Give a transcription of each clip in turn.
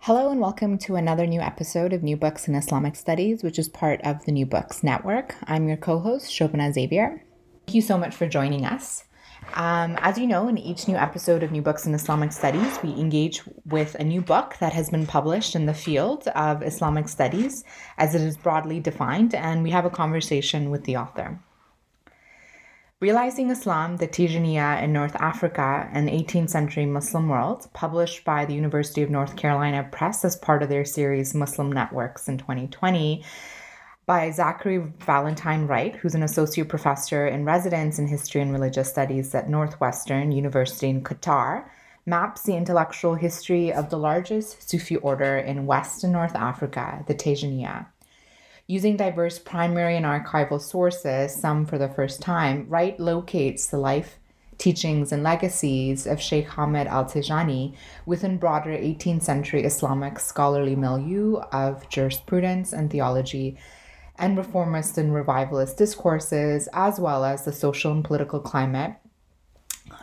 Hello, and welcome to another new episode of New Books in Islamic Studies, which is part of the New Books Network. I'm your co host, Shobana Xavier. Thank you so much for joining us. Um, as you know, in each new episode of New Books in Islamic Studies, we engage with a new book that has been published in the field of Islamic studies as it is broadly defined, and we have a conversation with the author. Realizing Islam, the Tijaniya in North Africa and 18th Century Muslim World, published by the University of North Carolina Press as part of their series Muslim Networks in 2020, by Zachary Valentine Wright, who's an associate professor in residence in history and religious studies at Northwestern University in Qatar, maps the intellectual history of the largest Sufi order in West and North Africa, the Tijaniya. Using diverse primary and archival sources, some for the first time, Wright locates the life, teachings, and legacies of Sheikh Ahmed al Tijani within broader 18th century Islamic scholarly milieu of jurisprudence and theology and reformist and revivalist discourses, as well as the social and political climate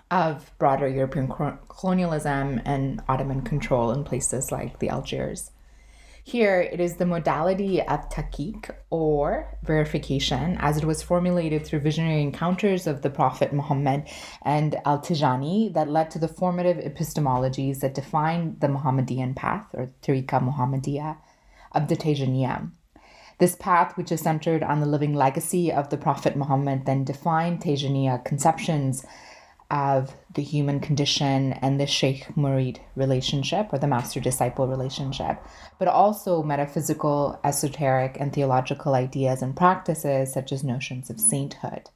of broader European colonialism and Ottoman control in places like the Algiers. Here, it is the modality of tahqiq or verification, as it was formulated through visionary encounters of the Prophet Muhammad and Al Tijani, that led to the formative epistemologies that define the Muhammadian path or Tariqa Muhammadiyah of the Tijaniya. This path, which is centered on the living legacy of the Prophet Muhammad, then defined Tijaniya conceptions of the human condition and the Sheikh Murid relationship or the master disciple relationship, but also metaphysical, esoteric, and theological ideas and practices such as notions of sainthood.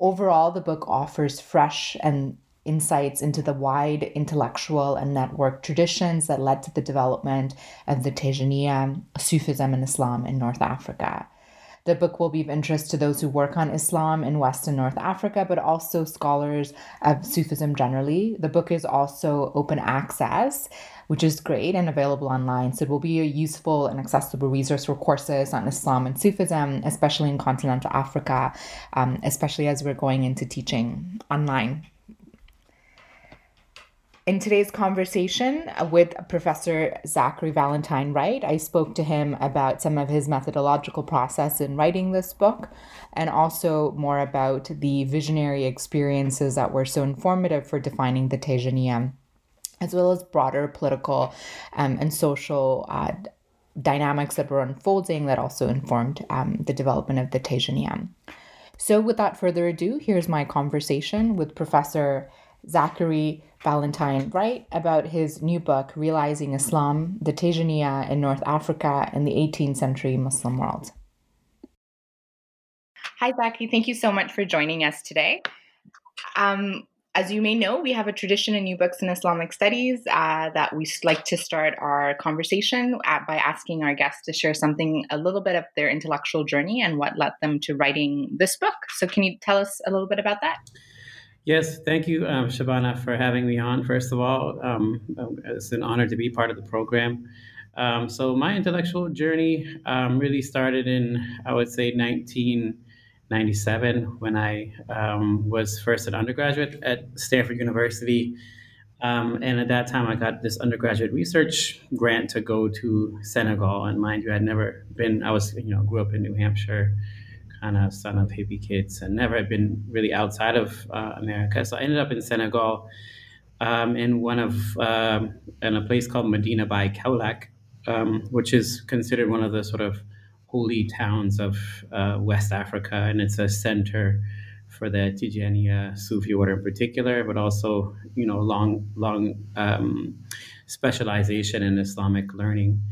Overall, the book offers fresh and insights into the wide intellectual and network traditions that led to the development of the Tijaniya, Sufism, and Islam in North Africa. The book will be of interest to those who work on Islam in West and North Africa, but also scholars of Sufism generally. The book is also open access, which is great and available online. So it will be a useful and accessible resource for courses on Islam and Sufism, especially in continental Africa, um, especially as we're going into teaching online. In today's conversation with Professor Zachary Valentine Wright, I spoke to him about some of his methodological process in writing this book and also more about the visionary experiences that were so informative for defining the Tijaniya, as well as broader political um, and social uh, dynamics that were unfolding that also informed um, the development of the Tijaniya. So, without further ado, here's my conversation with Professor Zachary Valentine Wright about his new book, Realizing Islam, the Tijaniya in North Africa and the 18th Century Muslim World. Hi, Zachary. Thank you so much for joining us today. Um, as you may know, we have a tradition in New Books in Islamic Studies uh, that we like to start our conversation at, by asking our guests to share something, a little bit of their intellectual journey and what led them to writing this book. So, can you tell us a little bit about that? Yes, thank you, um, Shobana, for having me on. First of all, um, it's an honor to be part of the program. Um, so, my intellectual journey um, really started in, I would say, 1997 when I um, was first an undergraduate at Stanford University. Um, and at that time, I got this undergraduate research grant to go to Senegal. And mind you, I'd never been, I was, you know, grew up in New Hampshire kind of son of hippie kids and never had been really outside of uh, America. So I ended up in Senegal um, in one of um, in a place called Medina Baye Kaolack, um, which is considered one of the sort of holy towns of uh, West Africa, and it's a center for the Tijaniya Sufi order in particular, but also you know long long um, specialization in Islamic learning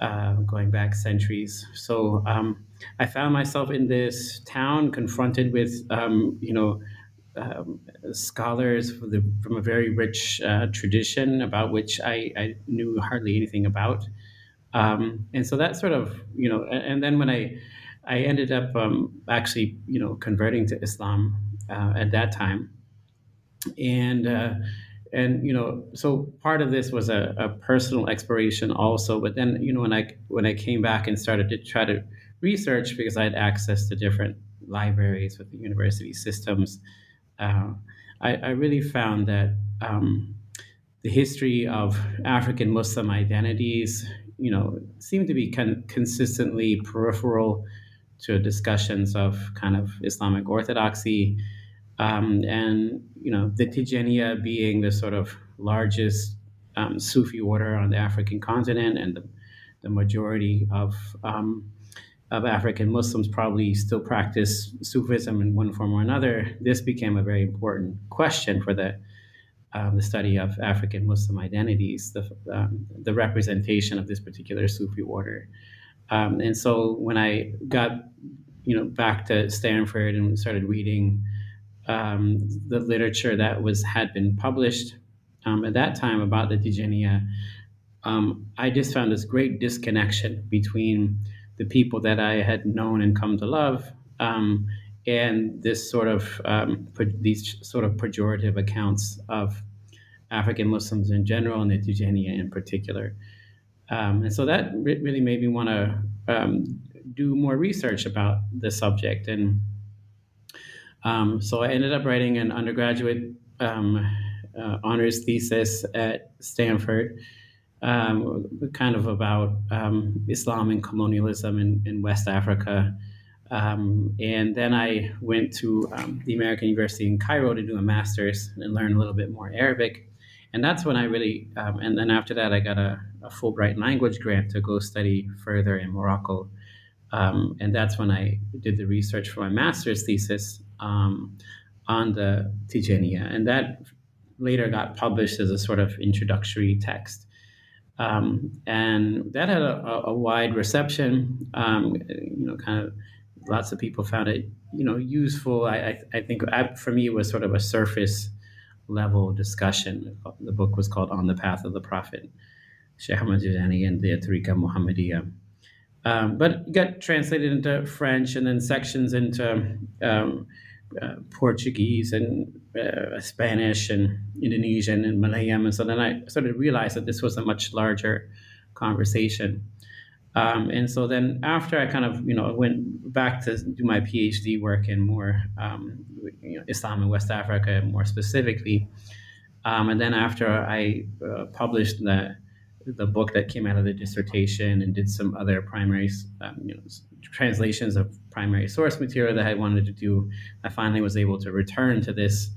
uh, going back centuries. So um, I found myself in this town confronted with, um, you know, um, scholars from, the, from, a very rich uh, tradition about which I, I, knew hardly anything about. Um, and so that sort of, you know, and, and then when I, I ended up um, actually, you know, converting to Islam uh, at that time. And, uh, and you know so part of this was a, a, personal exploration also but then you know when i when i came back and started to try to research because i had access to different libraries with the university systems. Uh, I, I, really found that um, the history of african muslim identities you know seemed to be con- consistently peripheral to discussions of kind of islamic orthodoxy. Um, and you know the Tijaniya being the sort of largest um, Sufi order on the African continent, and the, the majority of um, of African Muslims probably still practice Sufism in one form or another. This became a very important question for the um, the study of African Muslim identities, the um, the representation of this particular Sufi order. Um, and so when I got you know back to Stanford and started reading um, the literature that was had been published um, at that time about the Tijaniya, um, I just found this great disconnection between the people that I had known and come to love um, and this sort of um, these sort of pejorative accounts of African Muslims in general and the Tijaniya in particular. Um, and so that re- really made me want to do more research about the subject and um, so I ended up writing an undergraduate um, uh, honors thesis at Stanford, um, kind of about um, Islam and colonialism in, in West Africa. Um, and then I went to um, the American University in Cairo to do a master's and learn a little bit more Arabic. And that's when I really, and then after that, I got a, a, Fulbright language grant to go study further in Morocco. and that's when I did the research for my master's thesis um, on the Tijaniya, and that later got published as a sort of introductory text. Um, and that had a, a wide reception. Um, you know, kind of lots of people found it, you know, useful. I, I, I think I, for me it was sort of a surface level discussion. The book was called On the Path of the Prophet, Sheikh Tijani and the Tariqa Muhammadiyah. Um, but it got translated into French and then sections into um, uh, Portuguese and uh, Spanish and Indonesian and Malayalam. And so then I started to realize that this was a much larger conversation. Um, and so then after I kind of, you know, went back to do my PhD work in more um, you know, Islam and West Africa more specifically. Um, and then after I uh, published the, the book that came out of the dissertation and did some other primary, um, you know, translations of primary source material that I wanted to do, I finally was able to return to this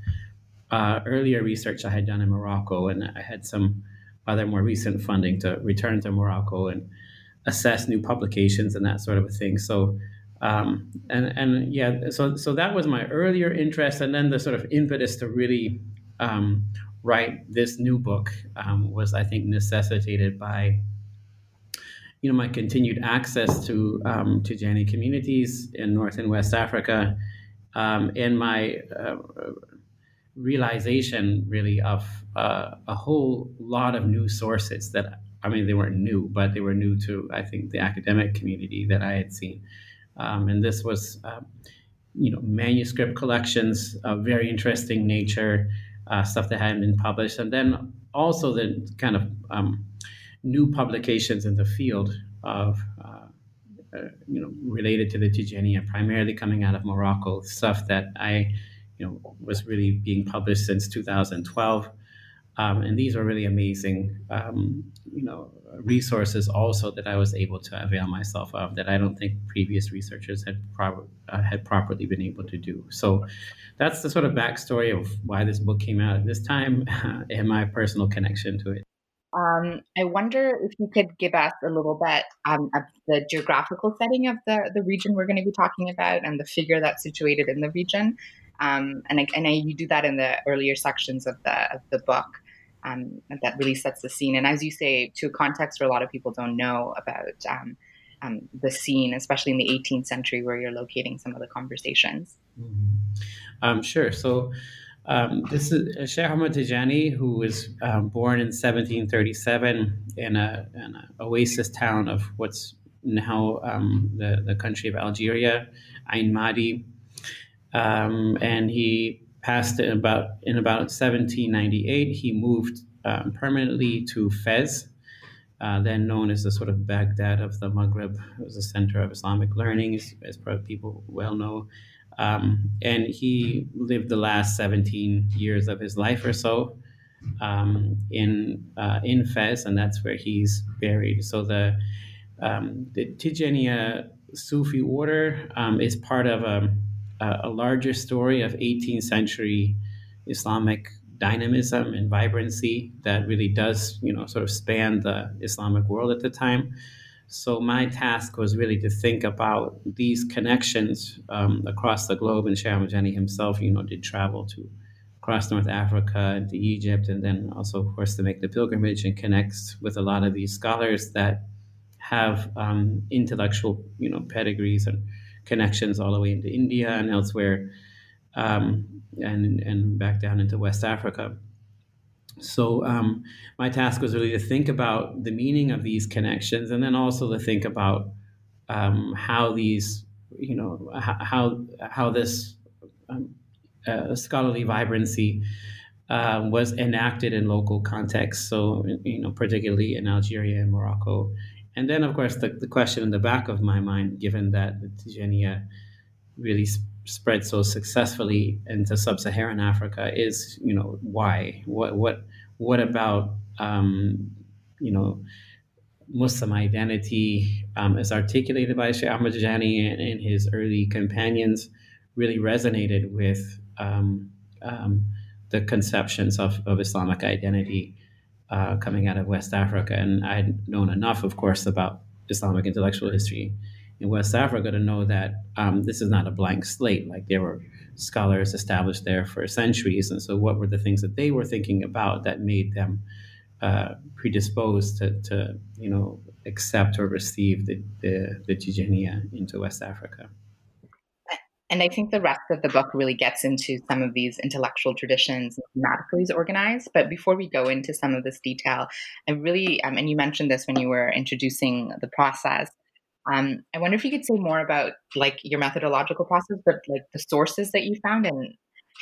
uh, earlier research I had done in Morocco, and I had some other more recent funding to return to Morocco and assess new publications and that sort of a thing. So, um, and and yeah, so so that was my earlier interest, and then the sort of impetus to really um, write this new book um, was, I think, necessitated by you know, my continued access to um, Tijani communities in North and West Africa, um, and my uh, realization really of uh, a whole lot of new sources that I mean they weren't new, but they were new to I think the academic community that I had seen, um, and this was um, you know manuscript collections of very interesting nature, uh, stuff that hadn't been published, and then also the kind of um, new publications in the field of uh, uh, you know related to the Tijaniya, primarily coming out of Morocco, stuff that I you know was really being published since 2012. Um, and these are really amazing, um, you know, resources also that I was able to avail myself of that I don't think previous researchers had pro- uh, had properly been able to do. So that's the sort of backstory of why this book came out at this time and my personal connection to it. Um, I wonder if you could give us a little bit um, of the geographical setting of the, the region we're going to be talking about and the figure that's situated in the region. Um, and, I, and I, you do that in the earlier sections of the, of the book. Um, that really sets the scene. And as you say, to a context where a lot of people don't know about um, um, the scene, especially in the 18th century where you're locating some of the conversations. Mm-hmm. Um, sure. So um, this is Sheikh Ahmad Tijani, who was born in 1737 in a, an oasis town of what's now the, the country of Algeria, Ain Madi. Um, and he passed in about in about 1798. He moved um, permanently to Fez, uh, then known as the sort of Baghdad of the Maghreb. It was a center of Islamic learning, as, as people well know. Um, and he lived the last 17 years of his life or so um, in uh, in Fez, and that's where he's buried. So the um, the Tijaniya Sufi order um, is part of a, a larger story of 18th century Islamic dynamism and vibrancy that really does, you know, sort of span the Islamic world at the time. So my task was really to think about these connections um, across the globe. And Sheikh Jani himself, you know, did travel to across North Africa and to Egypt, and then also, of course, to make the pilgrimage and connects with a lot of these scholars that have um, intellectual, you know, pedigrees and connections all the way into India and elsewhere, um, and and back down into West Africa. So um, my task was really to think about the meaning of these connections, and then also to think about um, how these, you know, how how this um, uh, scholarly vibrancy uh, was enacted in local contexts. So you know, particularly in Algeria and Morocco, and then of course the, the question in the back of my mind, given that the Tijaniya really sp- spread so successfully into sub-Saharan Africa, is you know why? What what what about um, you know Muslim identity um, as articulated by Sheikh Ahmad Tijani and, and, his early companions really resonated with um, um, the conceptions of, of Islamic identity uh, coming out of West Africa. And I had known enough, of course, about Islamic intellectual history in West Africa to know that um, this is not a blank slate. Like there were scholars established there for centuries. And so, what were the things that they were thinking about that made them uh, predisposed to, to, you know, accept or receive the, the, the into West Africa? And I think the rest of the book really gets into some of these intellectual traditions thematically organized. But before we go into some of this detail, I really, um, and you mentioned this when you were introducing the process, um, I wonder if you could say more about like your methodological process, but like the sources that you found and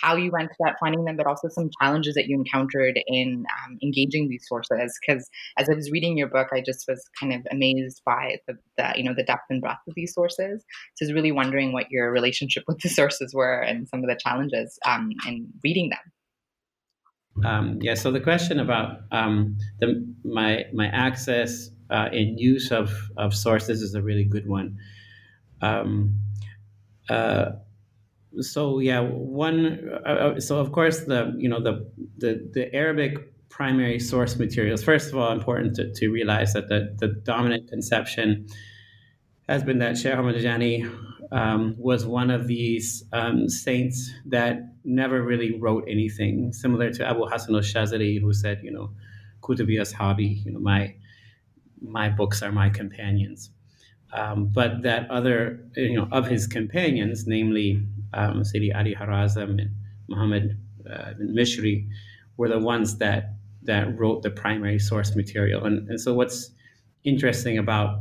how you went about finding them, but also some challenges that you encountered in um, engaging these sources. Because as I was reading your book, I just was kind of amazed by the, the, you know the depth and breadth of these sources. So I was really wondering what your relationship with the sources were and some of the challenges um, in reading them. Um, yeah. So the question about um, the my my access uh, and use of, of sources is a really good one. Um, uh, so yeah, one. Uh, uh, so of course the you know the the the Arabic primary source materials. First of all, important to, to realize that the the dominant conception has been that Sheikh Ahmad Tijani um, was one of these um, saints that never really wrote anything, similar to Abu Hassan al-Shadhili, who said, you know, kutubi ashabi, you know, my my books are my companions. Um, but that other, you know, of his companions, namely um, Ali Harazim and Muhammad uh, bin Mishri, were the ones that that wrote the primary source material. And, and so, what's interesting about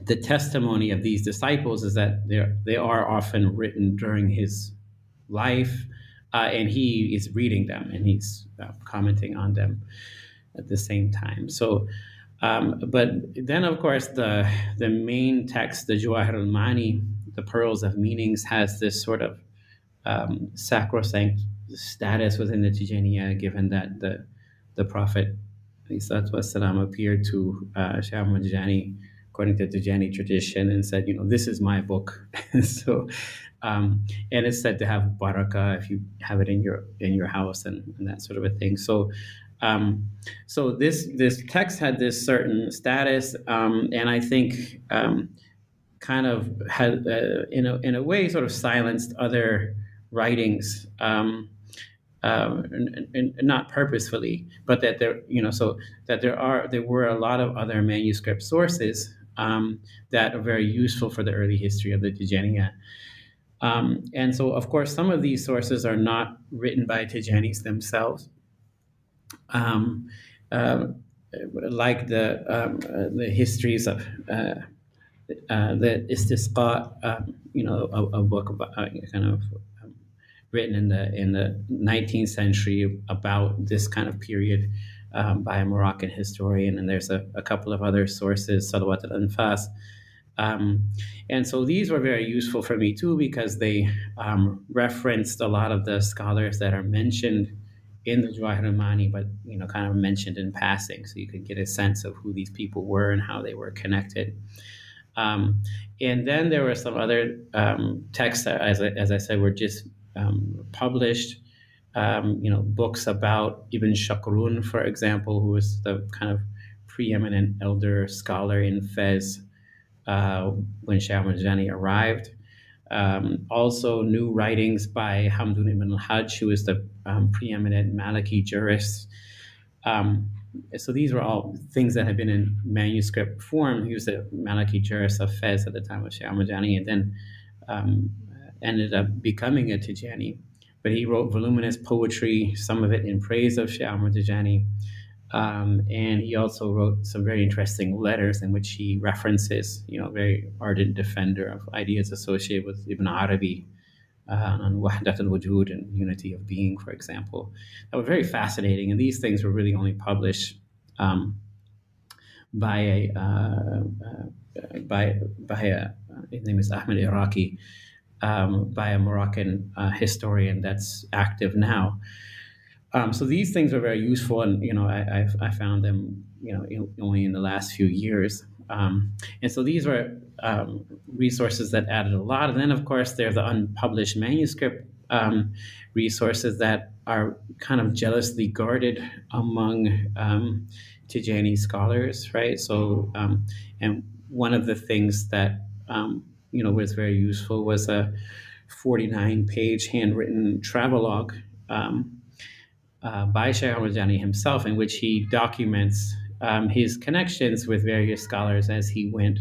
the testimony of these disciples is that they they are often written during his life, uh, and he is reading them and he's uh, commenting on them at the same time. So um, but then, of course, the the main text, the Jawahir al-Mani, the Pearls of Meanings, has this sort of um, sacrosanct status within the Tijaniya, given that the the Prophet والسلام, appeared to uh, Shah Tijani, according to the Tijani tradition, and said, you know, this is my book. so, um, and it's said to have barakah if you have it in your in your house and, and that sort of a thing. So um, so this this text had this certain status, um, and I think um, kind of had uh, in a in a way sort of silenced other writings. Um, uh, and, and, not purposefully, but that there, you know, so that there are there were a lot of other manuscript sources um, that are very useful for the early history of the Tijaniya. Um, and so, of course, some of these sources are not written by Tijanis themselves, um, uh, like the um, uh, the histories of uh, uh the Istiqsa, um, you know, a, a book about, uh, kind of um, written in the in the 19th century about this kind of period um, by a Moroccan historian, and there's a, a couple of other sources, Salwat al-Anfas. Um, and so these were very useful for me too because they um, referenced a lot of the scholars that are mentioned in the Jawahir Mani, but you know, kind of mentioned in passing, so you could get a sense of who these people were and how they were connected. Um, and then there were some other um, texts that, as I, as I said, were just um, published. Um, you know, books about Ibn Shakrun, for example, who was the kind of preeminent elder scholar in Fez uh, when Shah Marjani arrived. Um, also, new writings by Hamdun ibn al-Hajj, who is the um, preeminent Maliki jurist. Um, so these were all things that had been in manuscript form. He was a Maliki jurist of Fez at the time of Shah Marjani, and then um, ended up becoming a Tijani. But he wrote voluminous poetry, some of it in praise of Shah Tijani. Um, and he also wrote some very interesting letters in which he references, you know, very ardent defender of ideas associated with Ibn Arabi uh, on Wahdat al-Wujud and unity of being, for example. That were very fascinating. And these things were really only published um, by a, uh, uh, by, by a, his name is Ahmed Iraqi, um, by a Moroccan uh, historian that's active now. Um, so these things are very useful, and you know, I, I've, I found them, you know, in, only in the last few years. Um, and so these were um, resources that added a lot. And then, of course, there are the unpublished manuscript um, resources that are kind of jealously guarded among um, Tijani scholars, right? So, um, and one of the things that you know was very useful was a 49 page handwritten travelogue um, uh, by Sheikh Ahmad himself, in which he documents um, his connections with various scholars as he went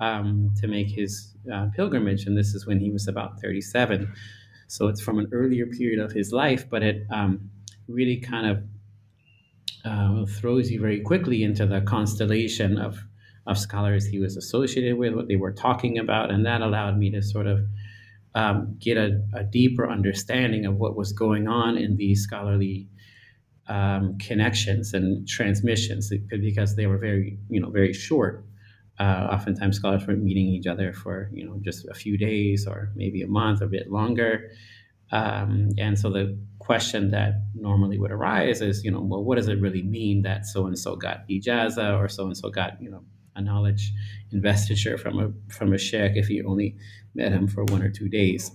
um, to make his uh, pilgrimage. And this is when he was about 37. So it's from an earlier period of his life, but it um, really kind of uh, throws you very quickly into the constellation of, of scholars he was associated with, what they were talking about. And that allowed me to sort of um, get a, a, deeper understanding of what was going on in these scholarly um, connections and transmissions because they were very, you know, very short. Uh, oftentimes, scholars were meeting each other for, you know, just a few days or maybe a month, or a bit longer. Um, and so the question that normally would arise is, you know, well, what does it really mean that so and so got ijaza or so and so got, you know, a knowledge investiture from a from a sheikh if you only met him for one or two days.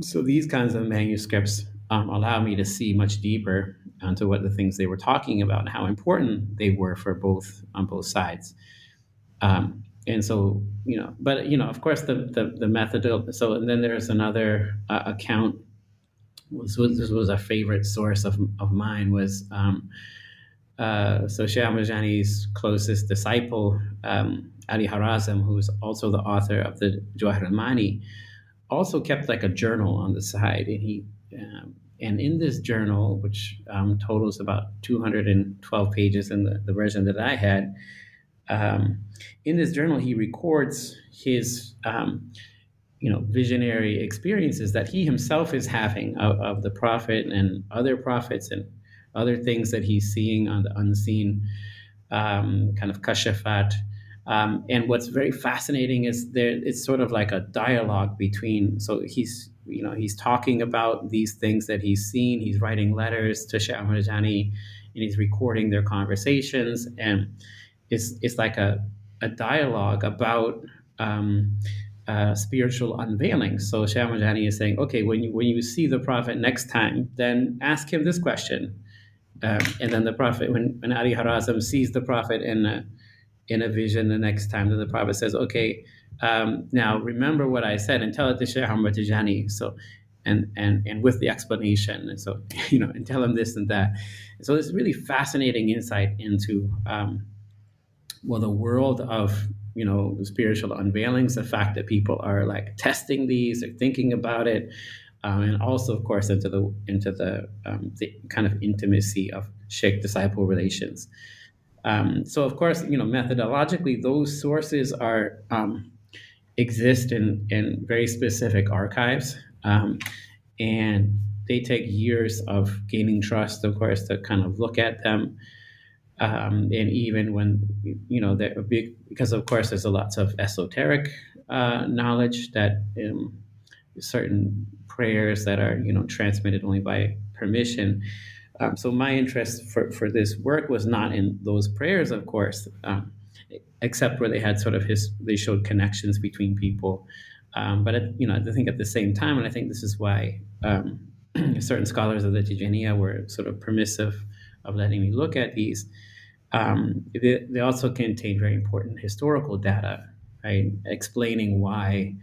So these kinds of manuscripts um, allow me to see much deeper onto what the things they were talking about and how important they were for both on both sides. Um, and so, you know, but you know, of course, the the, the method. So, and then there's another uh, account. Was, was, this was a favorite source of, of mine was um, uh, so Shah Marjani's closest disciple, um, Ali Harazim, who's also the author of the Jawahir al-Mani, also kept like a journal on the side, and he um, and in this journal, which um, totals about 212 pages in the, the version that I had, um, in this journal he records his um, you know visionary experiences that he himself is having of, of the prophet and other prophets and other things that he's seeing on the unseen um, kind of kashafat. Um, and what's very fascinating is there it's sort of like a dialogue between so he's you know he's talking about these things that he's seen he's writing letters to Shah Marjani and he's recording their conversations and it's it's like a, a dialogue about um, uh, spiritual unveiling. So Shah Marjani is saying, okay, when you when you see the prophet next time, then ask him this question. Um, and then the prophet, when, when Ali Harazim sees the prophet in a, in a vision the next time, then the prophet says, okay, um, now remember what I said and tell it to Shaykh Ahmad. So, and, and, and with the explanation. And so, you know, and tell him this and that. So it's really fascinating insight into, um, well, the world of you know spiritual unveilings, the fact that people are like testing these or thinking about it, um, and also, of course, into the into the um, the kind of intimacy of sheikh disciple relations. Um, so, of course, you know, methodologically, those sources are um, exist in in very specific archives, um, and they take years of gaining trust, of course, to kind of look at them. Um, and even when you know that because of course there's a lots of esoteric uh, knowledge that um, certain prayers that are you know transmitted only by permission. Um, so my interest for, for this work was not in those prayers, of course, um, except where they had sort of his they showed connections between people. Um, but at, you know, I think at the same time, and I think this is why um, certain scholars of the Tijaniya were sort of permissive of letting me look at these. Um, they, they also contain very important historical data, right, explaining why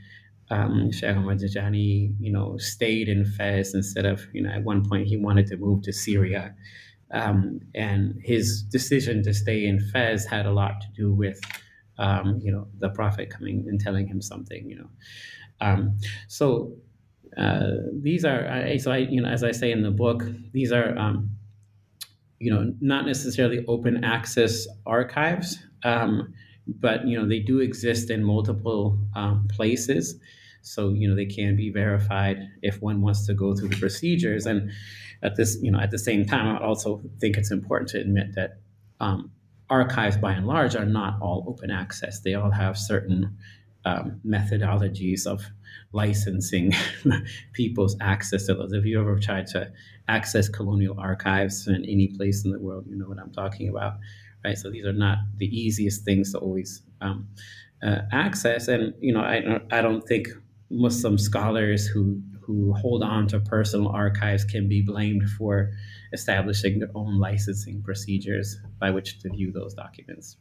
um, Sheikh Ahmad you know, stayed in Fez instead of, you know, at one point he wanted to move to Syria. Um, and his decision to stay in Fez had a lot to do with, um, you know, the Prophet coming and telling him something, you know. Um, so uh, these are, so I, you know, as I say in the book, these are, um, you know, not necessarily open access archives, um, but you know they do exist in multiple um, places. So you know they can be verified if one wants to go through the procedures. And at this you know at the same time i also think it's important to admit that um, archives by and large are not all open access. They all have certain um, methodologies of licensing people's access to those. If you ever tried to access colonial archives in any place in the world you know what i'm talking about right? So these are not the easiest things to always um, uh, access. And you know I, I don't think Muslim scholars who who hold on to personal archives can be blamed for establishing their own licensing procedures by which to view those documents.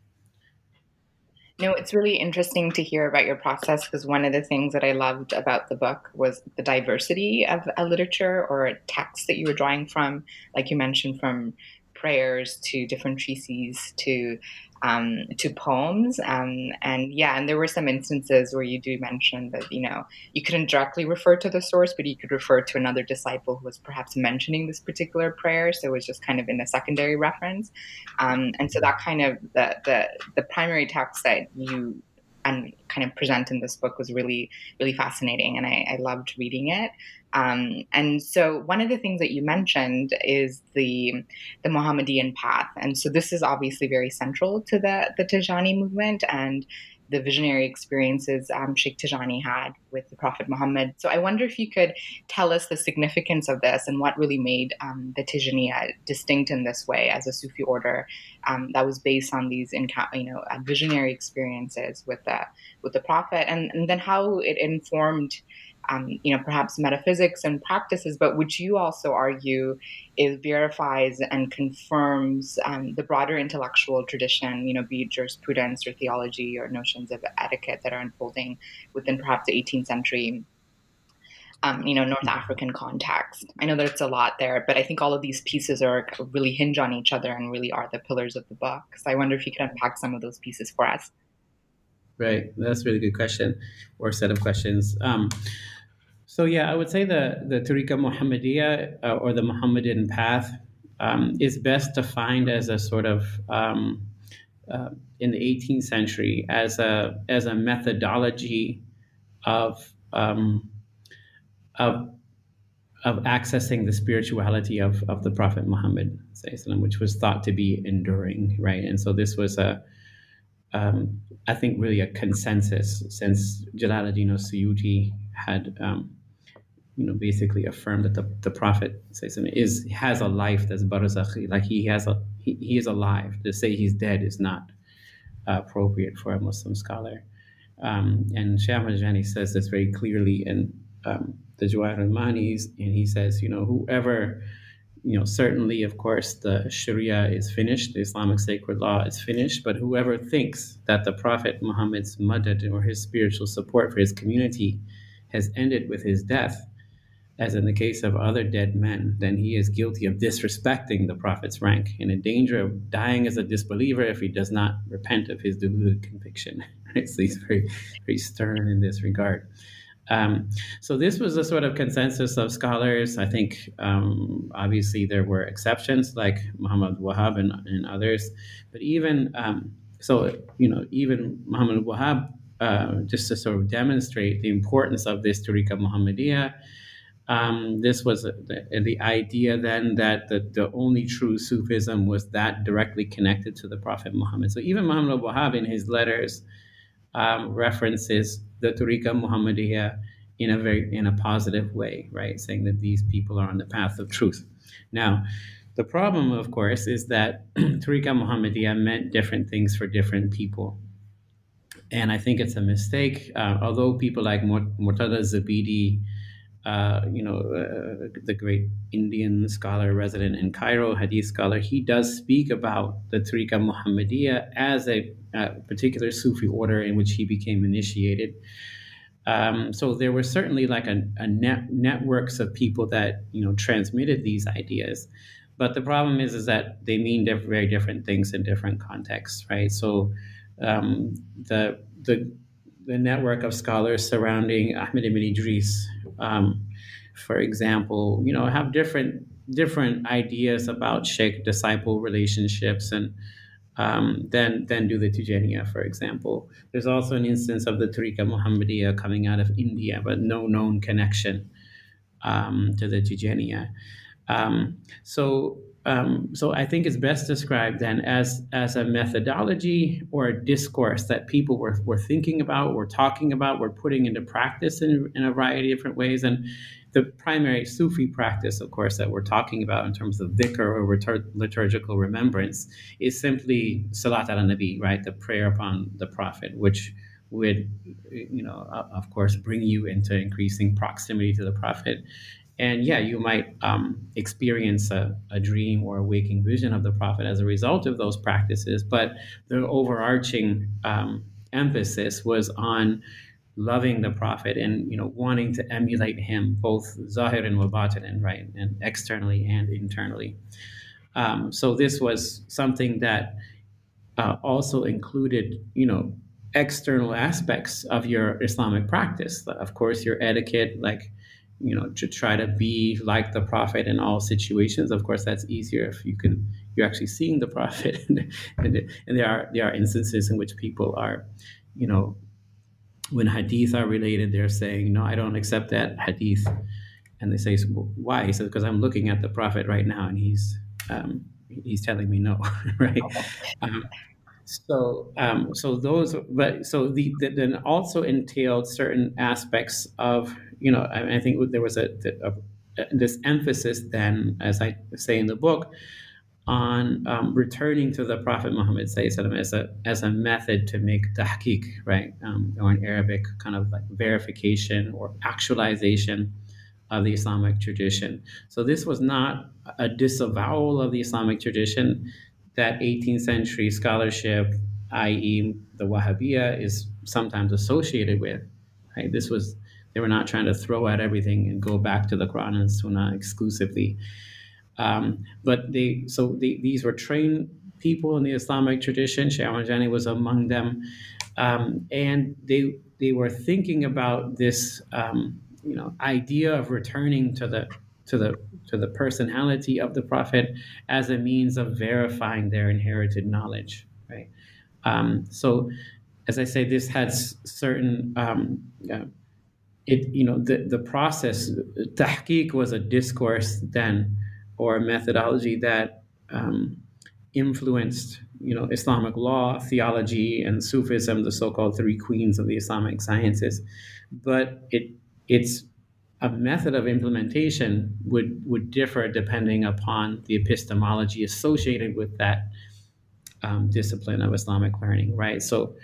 No, it's really interesting to hear about your process because one of the things that I loved about the book was the diversity of a literature or a text that you were drawing from, like you mentioned, from prayers to different treatises to um, to poems. Um, and yeah, and there were some instances where you do mention that, you know, you couldn't directly refer to the source, but you could refer to another disciple who was perhaps mentioning this particular prayer. So it was just kind of in a secondary reference. Um, and so that kind of the, the, the primary text that you and kind of present in this book was really, really fascinating. And I, I loved reading it. Um, and so one of the things that you mentioned is the the Mohammedan path, and so this is obviously very central to the the Tijani movement and the visionary experiences um, Sheikh Tijani had with the Prophet Muhammad. So I wonder if you could tell us the significance of this and what really made um, the Tijaniya distinct in this way as a Sufi order um, that was based on these you know uh, visionary experiences with the with the Prophet, and, and then how it informed um, you know, perhaps metaphysics and practices, but which you also argue is verifies and confirms um, the broader intellectual tradition, you know, be it jurisprudence or theology or notions of etiquette that are unfolding within perhaps the 18th century. Um, you know, North African context. I know that it's a lot there, but I think all of these pieces are really hinge on each other and really are the pillars of the book. So I wonder if you could unpack some of those pieces for us. Right, that's a really good question, or set of questions. Um, so yeah, I would say the the Tariqa Muhammadiyya uh, or the Muhammadan path um, is best defined as a sort of um, uh, in the 18th century as a as a methodology of um, of of accessing the spirituality of, of the Prophet Muhammad, which was thought to be enduring, right? And so this was a, um, I think, really a consensus since Jalaluddin Suyuti had um, you know, basically affirm that the, the Prophet is has a life that's barzakhi, like he has a he, he is alive. To say he's dead is not uh, appropriate for a Muslim scholar. Um, and Shaykh Tijani says this very clearly in um, the Jawahir al-Manis, and he says, you know, whoever, you know, certainly, of course, the Sharia is finished, the Islamic sacred law is finished, but whoever thinks that the Prophet Muhammad's madad or his spiritual support for his community has ended with his death, as in the case of other dead men, then he is guilty of disrespecting the prophet's rank and in danger of dying as a disbeliever if he does not repent of his deluded conviction. Right? So he's very, very stern in this regard. Um, so this was a sort of consensus of scholars. I think um, obviously there were exceptions like Muhammad Wahab and, and others, but even um, so, you know, even Muhammad Wahab, uh, just to sort of demonstrate the importance of this Tariqa Muhammadiyah, um, this was the, the, idea then that the, the only true Sufism was that directly connected to the Prophet Muhammad. So even Muhammad Wahab in his letters um, references the Tariqa Muhammadiyah in a very in a positive way, right? Saying that these people are on the path of truth. Now, the problem, of course, is that Tariqa Muhammadiyah meant different things for different people. And I think it's a mistake. Uh, although people like Murtada Zabidi, uh, you know, uh, the great Indian scholar resident in Cairo, Hadith scholar, he does speak about the Tariqa Muhammadiyah as a, a particular Sufi order in which he became initiated. Um, so there were certainly like a, a net, networks of people that you know transmitted these ideas, but the problem is is that they mean diff- very different things in different contexts, right? So um, the the the network of scholars surrounding Ahmed ibn Idris, um, for example, you know, have different different ideas about sheikh disciple relationships and um, than do the Tijaniya, for example. There's also an instance of the Tariqa Muhammadiyah coming out of India, but no known connection um, to the Tijaniya. Um, so, um, so I think it's best described then as, as a methodology or a discourse that people were, were thinking about, were talking about, were putting into practice in, in a variety of different ways. And the primary Sufi practice, of course, that we're talking about in terms of dhikr or liturgical remembrance is simply salat al nabi, right? The prayer upon the Prophet, which would, you know, of course, bring you into increasing proximity to the Prophet. And yeah, you might um, experience a, a, dream or a waking vision of the Prophet as a result of those practices, but the overarching um, emphasis was on loving the prophet and you know wanting to emulate him both zahir and and right and externally and internally. Um, so this was something that uh, also included you know external aspects of your islamic practice. Of course your etiquette like you know to try to be like the prophet in all situations of course that's easier if you can you're actually seeing the prophet and, and, and there are there are instances in which people are you know when hadith are related, they're saying, no, I don't accept that hadith. And they say, why? He says, because I'm looking at the Prophet right now and he's, um, he's telling me no, right? Um, so, um, so those, but so the, the, then also entailed certain aspects of, you know, I, I think there was a, a, this emphasis then, as I say in the book, on um, returning to the Prophet Muhammad as a, as a method to make tahqiq, right? Um, or in Arabic, kind of like verification or actualization of the Islamic tradition. So this was not a disavowal of the Islamic tradition. That 18th century scholarship, i.e., the Wahhabiyya, is sometimes associated with. Right? This was they were not trying to throw out everything and go back to the Quran and Sunnah exclusively. Um, but they so they, these were trained people in the Islamic tradition. Shaykh Jani was among them, um, and they they were thinking about this um, you know idea of returning to the to the to the personality of the prophet as a means of verifying their inherited knowledge. Right. Um, so, as I say, this has certain. Um, uh, it, you know the, the process tahqiq was a discourse then or a methodology that um, influenced you know Islamic law, theology, and Sufism, the so-called three queens of the Islamic sciences. But it it's a method of implementation would would differ depending upon the epistemology associated with that um, discipline of Islamic learning, right? So.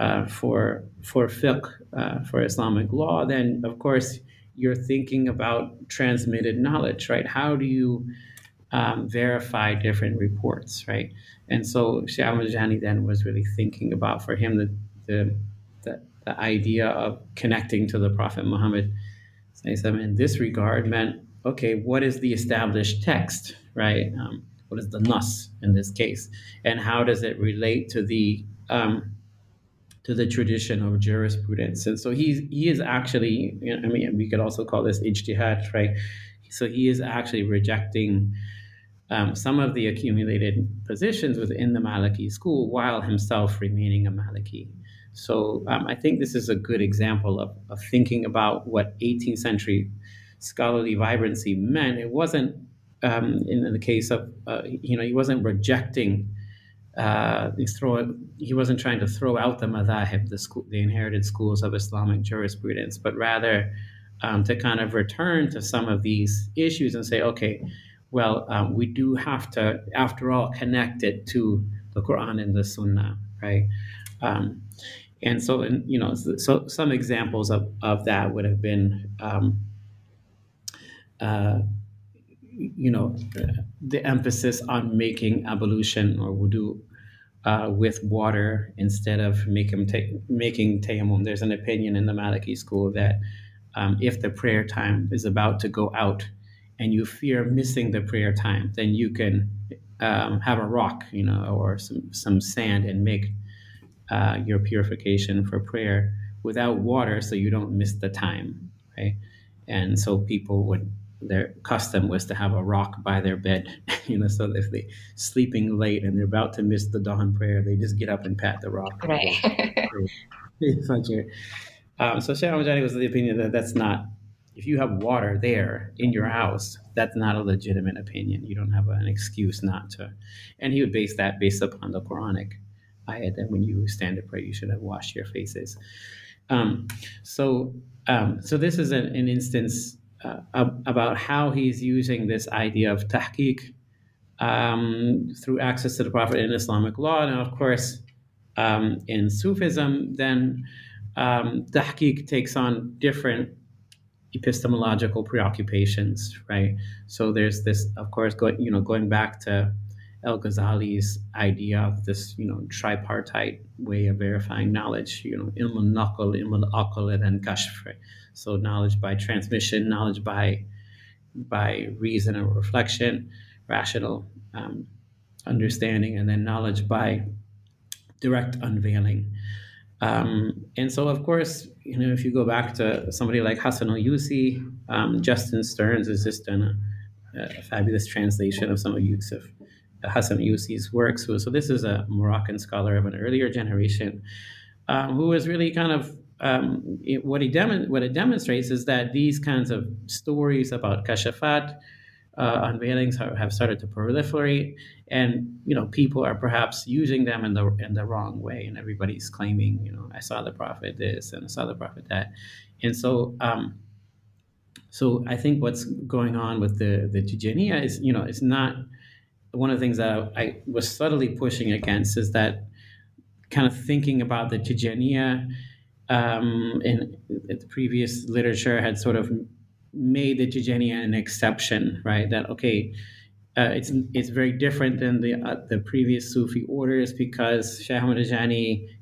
Uh, for for fiqh, uh, for Islamic law, then of course you're thinking about transmitted knowledge, right? How do you um, verify different reports, right? And so Shaykh Jani then was really thinking about for him the, the, the, the idea of connecting to the Prophet Muhammad in this regard meant, okay, what is the established text, right? Um, what is the nas in this case, and how does it relate to the um, to the tradition of jurisprudence? And so he he is actually, I mean, we could also call this ijtihad, right? So he is actually rejecting um, some of the accumulated positions within the Maliki school while himself remaining a Maliki. So um, I think this is a good example of, of thinking about what 18th century scholarly vibrancy meant. It wasn't, um, in the case of, uh, you know, he wasn't rejecting, uh, throw, he wasn't trying to throw out the madhahib, the, school, the inherited schools of Islamic jurisprudence, but rather um, to kind of return to some of these issues and say, okay, well, um, we do have to, after all, connect it to the Quran and the Sunnah, right? Um, and so, and, you know, so some examples of, of that would have been, um, uh, you know, the emphasis on making ablution or wudu uh, with water instead of make ta- making tayammum. There's an opinion in the Maliki school that um, if the prayer time is about to go out and you fear missing the prayer time, then you can um, have a rock, you know, or some, some sand and make uh, your purification for prayer without water so you don't miss the time, right? And so people would, their custom was to have a rock by their bed, you know, so if they sleeping late and they're about to miss the dawn prayer, they just get up and pat the rock. Right. um, so Shaykh Ahmad was the opinion that that's not if you have water there in your house, that's not a legitimate opinion. You don't have an excuse not to. And he would base that based upon the Quranic ayat that when you stand to pray, you should have washed your faces. Um, so, um, so this is an, an instance uh, about how he's using this idea of tahqiq um, through access to the Prophet in Islamic law. And of course, um, in Sufism, then um, tahqiq takes on different epistemological preoccupations, right? So there's this, of course, going you know going back to El Ghazali's idea of this, you know, tripartite way of verifying knowledge, you know, ilm al-naql, ilm al-aql, and then kashf. Right? So knowledge by transmission, knowledge by by reason or reflection, rational um, understanding, and then knowledge by direct unveiling. Um, and so, of course, you know, if you go back to somebody like Hassan al-Yusi, um, Justin Stearns has just done a, a, fabulous translation of some of Yusuf Hassan al-Yusi's works. So, so, this is a Moroccan scholar of an earlier generation um, was really kind of um, it, what he dem- what it demonstrates is that these kinds of stories about kashafat uh, unveilings have, have started to proliferate, and you know people are perhaps using them in the in the wrong way, and everybody's claiming, you know, I saw the prophet this and I saw the prophet that, and so. Um, so I think what's going on with the the Tijaniya is, you know, it's not one of the things that I, I was subtly pushing against is that kind of thinking about the Tijaniya um, in, in the previous literature had sort of made the Tijaniya an exception, right? That okay, uh, it's it's very different than the uh, the previous Sufi orders because Shah Ahmad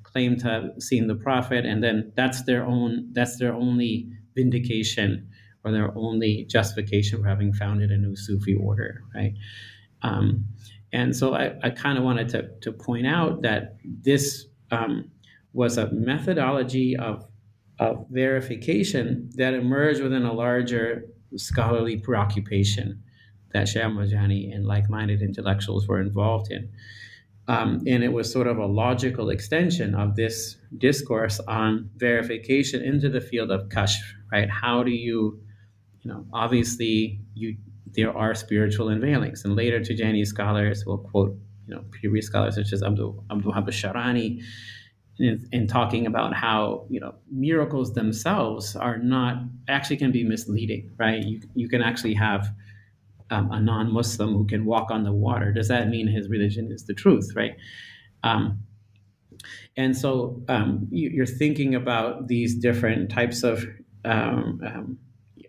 claimed to have seen the Prophet, and then that's their own that's their only vindication or their only justification for having founded a new Sufi order, right? Um, and so I, I kind of wanted to to point out that this um, was a methodology of of verification that emerged within a larger scholarly preoccupation that Shamajani and like-minded intellectuals were involved in. Um, and it was sort of a logical extension of this discourse on verification into the field of kashf, right? How do you, you know, obviously you there are spiritual unveilings, and later Tijani scholars will quote, you know, previous scholars such as Abdul Abdul Wahhab Sharani, in, in, talking about how you know miracles themselves are not actually can be misleading, right? You you can actually have um, a non-Muslim who can walk on the water. Does that mean his religion is the truth, right? Um, and so um, you, are thinking about these different types of um, um,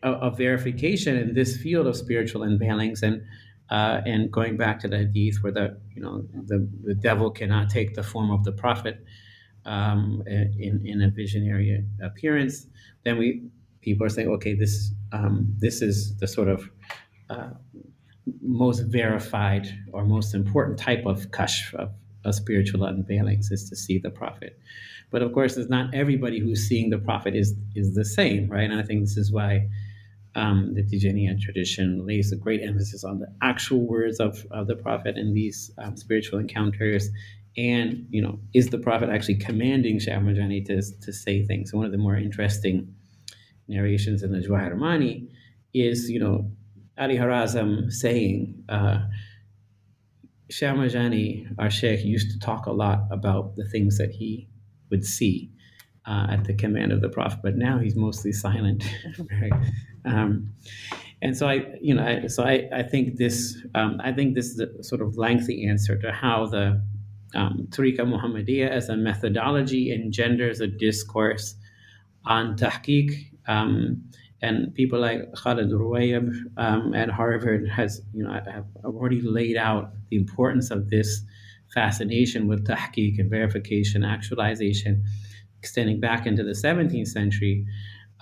of verification in this field of spiritual unveilings and. Uh, and going back to the hadith where the you know the, the devil cannot take the form of the prophet um, in, in a visionary appearance. Then we people are saying, okay, this um, this is the sort of uh, most verified or most important type of kashf of, of spiritual unveilings is to see the prophet. But of course, it's not everybody who's seeing the prophet is is the same, right? And I think this is why um, the Tijaniya tradition lays a great emphasis on the actual words of, of the prophet in these um, spiritual encounters. And, you know, is the prophet actually commanding Shah Marjani to, to say things? one of the more interesting narrations in the Jawahir Mani is, you know, Ali Harazim saying, uh, Shah Marjani, our sheikh, used to talk a lot about the things that he would see uh, at the command of the Prophet, but now he's mostly silent. right? Um, and so I, you know, I, so I, I think this, um, I think this is a sort of lengthy answer to how the um, Tariqa Muhammadiyah as a methodology engenders a discourse on tahqiq. Um, and people like Khalid Rouayheb um, at Harvard has, you know, have already laid out the importance of this fascination with tahqiq and verification, actualization, extending back into the 17th century.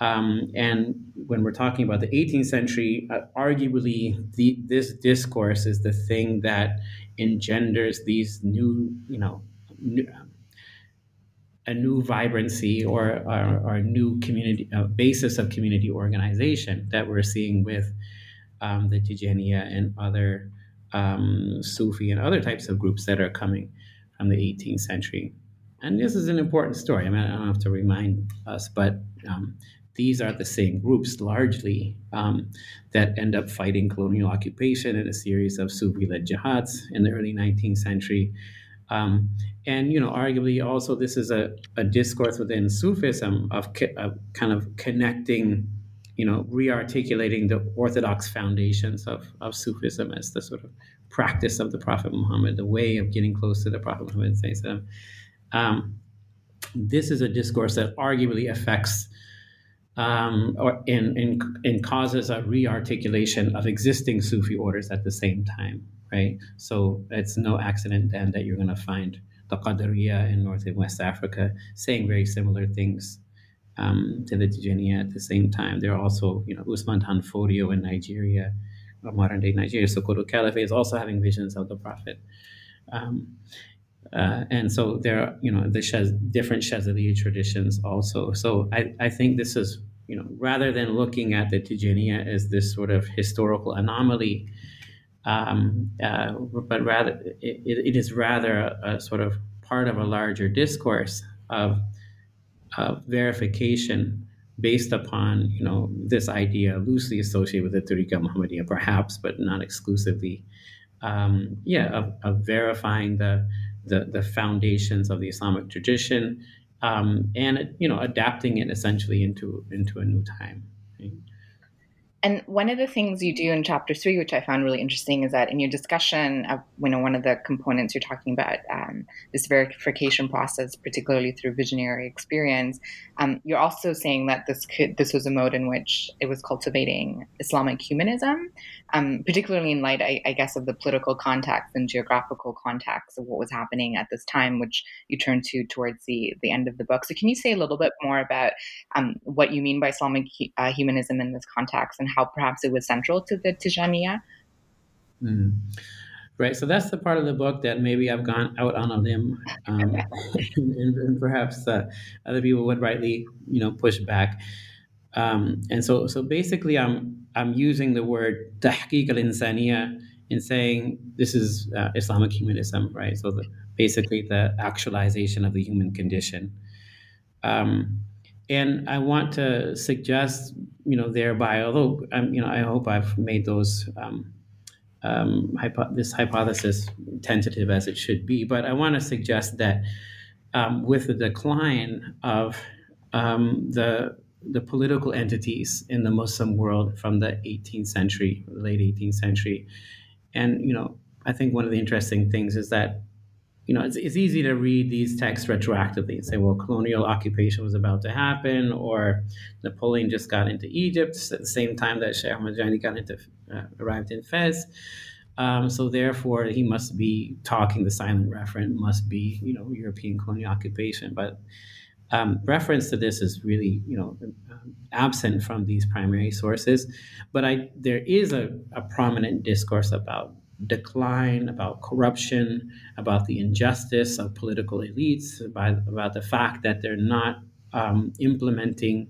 Um, and when we're talking about the 18th century, uh, arguably the, this discourse is the thing that engenders these new, you know, new, a new vibrancy or, or, a new community uh, basis of community organization that we're seeing with um, the Tijaniya and other um, Sufi and other types of groups that are coming from the 18th century. And this is an important story. I mean, I don't have to remind us, but um, these are the same groups largely um, that end up fighting colonial occupation in a series of Sufi-led jihads in the early 19th century. Um, and you know, arguably, also this is a, a discourse within Sufism of, of kind of connecting, you know, re-articulating the orthodox foundations of, of Sufism as the sort of practice of the Prophet Muhammad, the way of getting close to the Prophet Muhammad. Um, this is a discourse that arguably affects um, or in, in, in causes a rearticulation of existing Sufi orders at the same time, right? So it's no accident then that you're going to find the Qadiriya in North and West Africa saying very similar things um, to the Tijaniya at the same time. There are also, you know, Usman Dan Fodio in Nigeria, modern day Nigeria, Sokoto Caliphate is also having visions of the Prophet. Um, uh, and so there are, you know, the Shaz, different Shadhili traditions also. So I, I think this is you know, rather than looking at the Tijaniya as this sort of historical anomaly, um, uh, but rather it, it is rather a, a, sort of part of a larger discourse of, of verification based upon you know this idea loosely associated with the Tariqa Muhammadiyah, perhaps, but not exclusively. Um, yeah, of, of verifying the, the the foundations of the Islamic tradition um, and you know adapting it essentially into into a new time. Right? And one of the things you do in chapter three, which I found really interesting, is that in your discussion of you know one of the components you're talking about um, this verification process, particularly through visionary experience, um, you're also saying that this could this was a mode in which it was cultivating Islamic humanism, um, particularly in light, I, I, guess, of the political context and geographical context of what was happening at this time, which you turn to towards the the end of the book. So, can you say a little bit more about um, what you mean by Islamic uh, humanism in this context and how perhaps it was central to the Tijaniya. Mm. Right. So that's the part of the book that maybe I've gone out on a limb, um, and, and, perhaps uh, other people would rightly, you know, push back. Um, and so, so basically, I'm I'm using the word tahqiq al insaniya in saying this is uh, Islamic humanism, right? So the, basically, the actualization of the human condition. Um, and I want to suggest, you know, thereby, although um, you know, I hope I've made those um, um, hypo- this hypothesis tentative as it should be, but I want to suggest that um, with the decline of um, the the political entities in the Muslim world from the 18th century, late 18th century, and you know, I think one of the interesting things is that you know, it's, it's easy to read these texts retroactively and say, well, colonial occupation was about to happen, or Napoleon just got into Egypt at the same time that Sheikh Ahmad got into, uh, arrived in Fez. Um, so therefore, he must be talking. The silent referent must be, you know, European colonial occupation. But um, reference to this is really, you know, um, absent from these primary sources. But I, there is a, a prominent discourse about decline, about corruption, about the injustice of political elites, about, about the fact that they're not um, implementing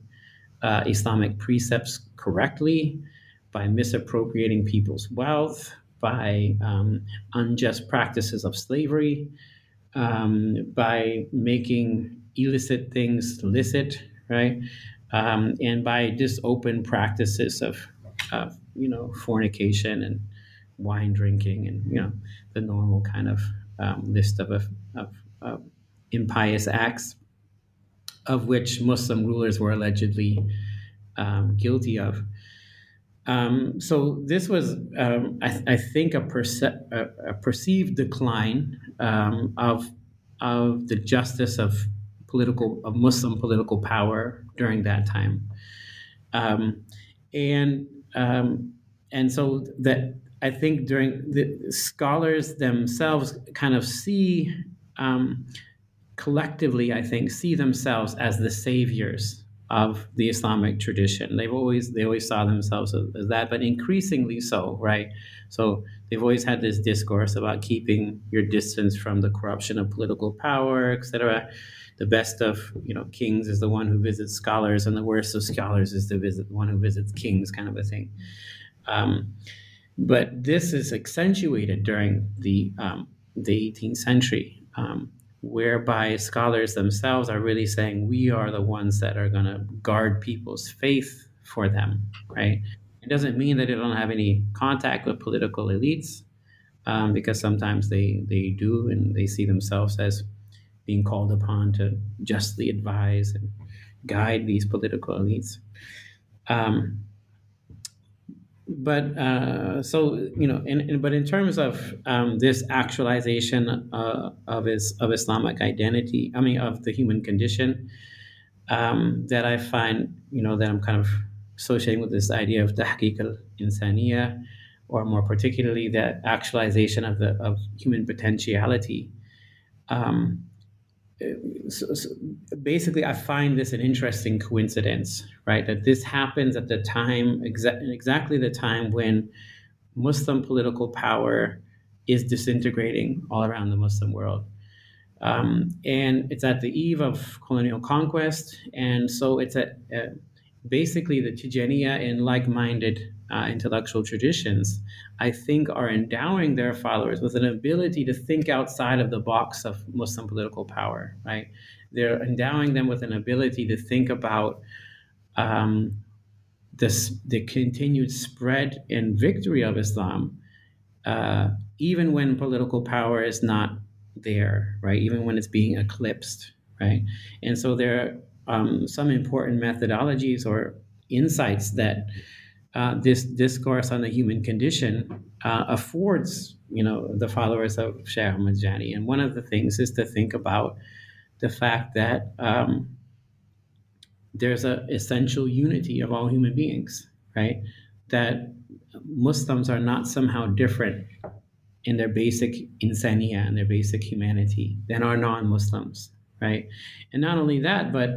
uh, Islamic precepts correctly by misappropriating people's wealth, by um, unjust practices of slavery, um, by making illicit things licit, right? Um, and by just open practices of, of, you know, fornication and wine drinking and, you know, the normal kind of um, list of, of, of, impious acts, of which Muslim rulers were allegedly um, guilty of. Um, so this was, um, I, I, think, a, perce- a, a perceived decline um, of of the justice of political of Muslim political power during that time, um, and um, and so that I think during the scholars themselves kind of see um, collectively, I think, see themselves as the saviors of the Islamic tradition. They've always they always saw themselves as, that, but increasingly so, right? So they've always had this discourse about keeping your distance from the corruption of political power, etc. The best of you know kings is the one who visits scholars, and the worst of scholars is the visit one who visits kings, kind of a thing. Um, but this is accentuated during the um, the 18th century. Um, whereby scholars themselves are really saying we are the ones that are going to guard people's faith for them, right? It doesn't mean that they don't have any contact with political elites, um, because sometimes they they do, and they see themselves as being called upon to justly advise and guide these political elites. Um, but uh, so you know, in, in, but in terms of um, this actualization uh, of is of Islamic identity, I mean of the human condition, um, that I find you know that I'm kind of associating with this idea of tahqiq al insaniya, or more particularly that actualization of the of human potentiality. Um, so, so basically, I find this an interesting coincidence, right? That this happens at the time, exa- exactly the time when Muslim political power is disintegrating all around the Muslim world. Um, and it's at the eve of colonial conquest. And so it's at, uh, basically the Tijaniya and like minded uh, intellectual traditions, I think, are endowing their followers with an ability to think outside of the box of Muslim political power, right? They're endowing them with an ability to think about um, this, the continued spread and victory of Islam, uh, even when political power is not there, right? Even when it's being eclipsed, right? And so there are um, some important methodologies or insights that uh, this discourse on the human condition uh, affords, you know, the followers of Shaykh Ahmad And one of the things is to think about the fact that um, there's an essential unity of all human beings, right? That Muslims are not somehow different in their basic insaniya and their basic humanity than our non-Muslims, right? And not only that, but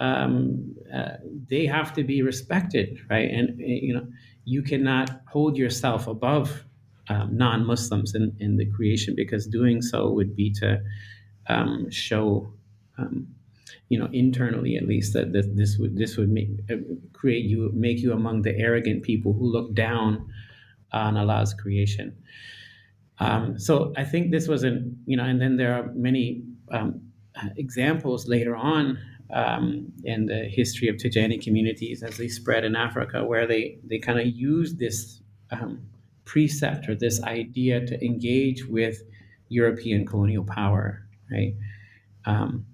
um, uh, they have to be respected, right? And uh, you know, you cannot hold yourself above um, non-Muslims in, in the creation because doing so would be to um, show, um, you know, internally at least that this, this would this would make uh, create you make you among the arrogant people who look down on Allah's creation. Um, so I think this was an you know, and then there are many um, examples later on um, in the history of Tijani communities as they spread in Africa, where they, they kind of use this um, precept or this idea to engage with European colonial power, right? Um,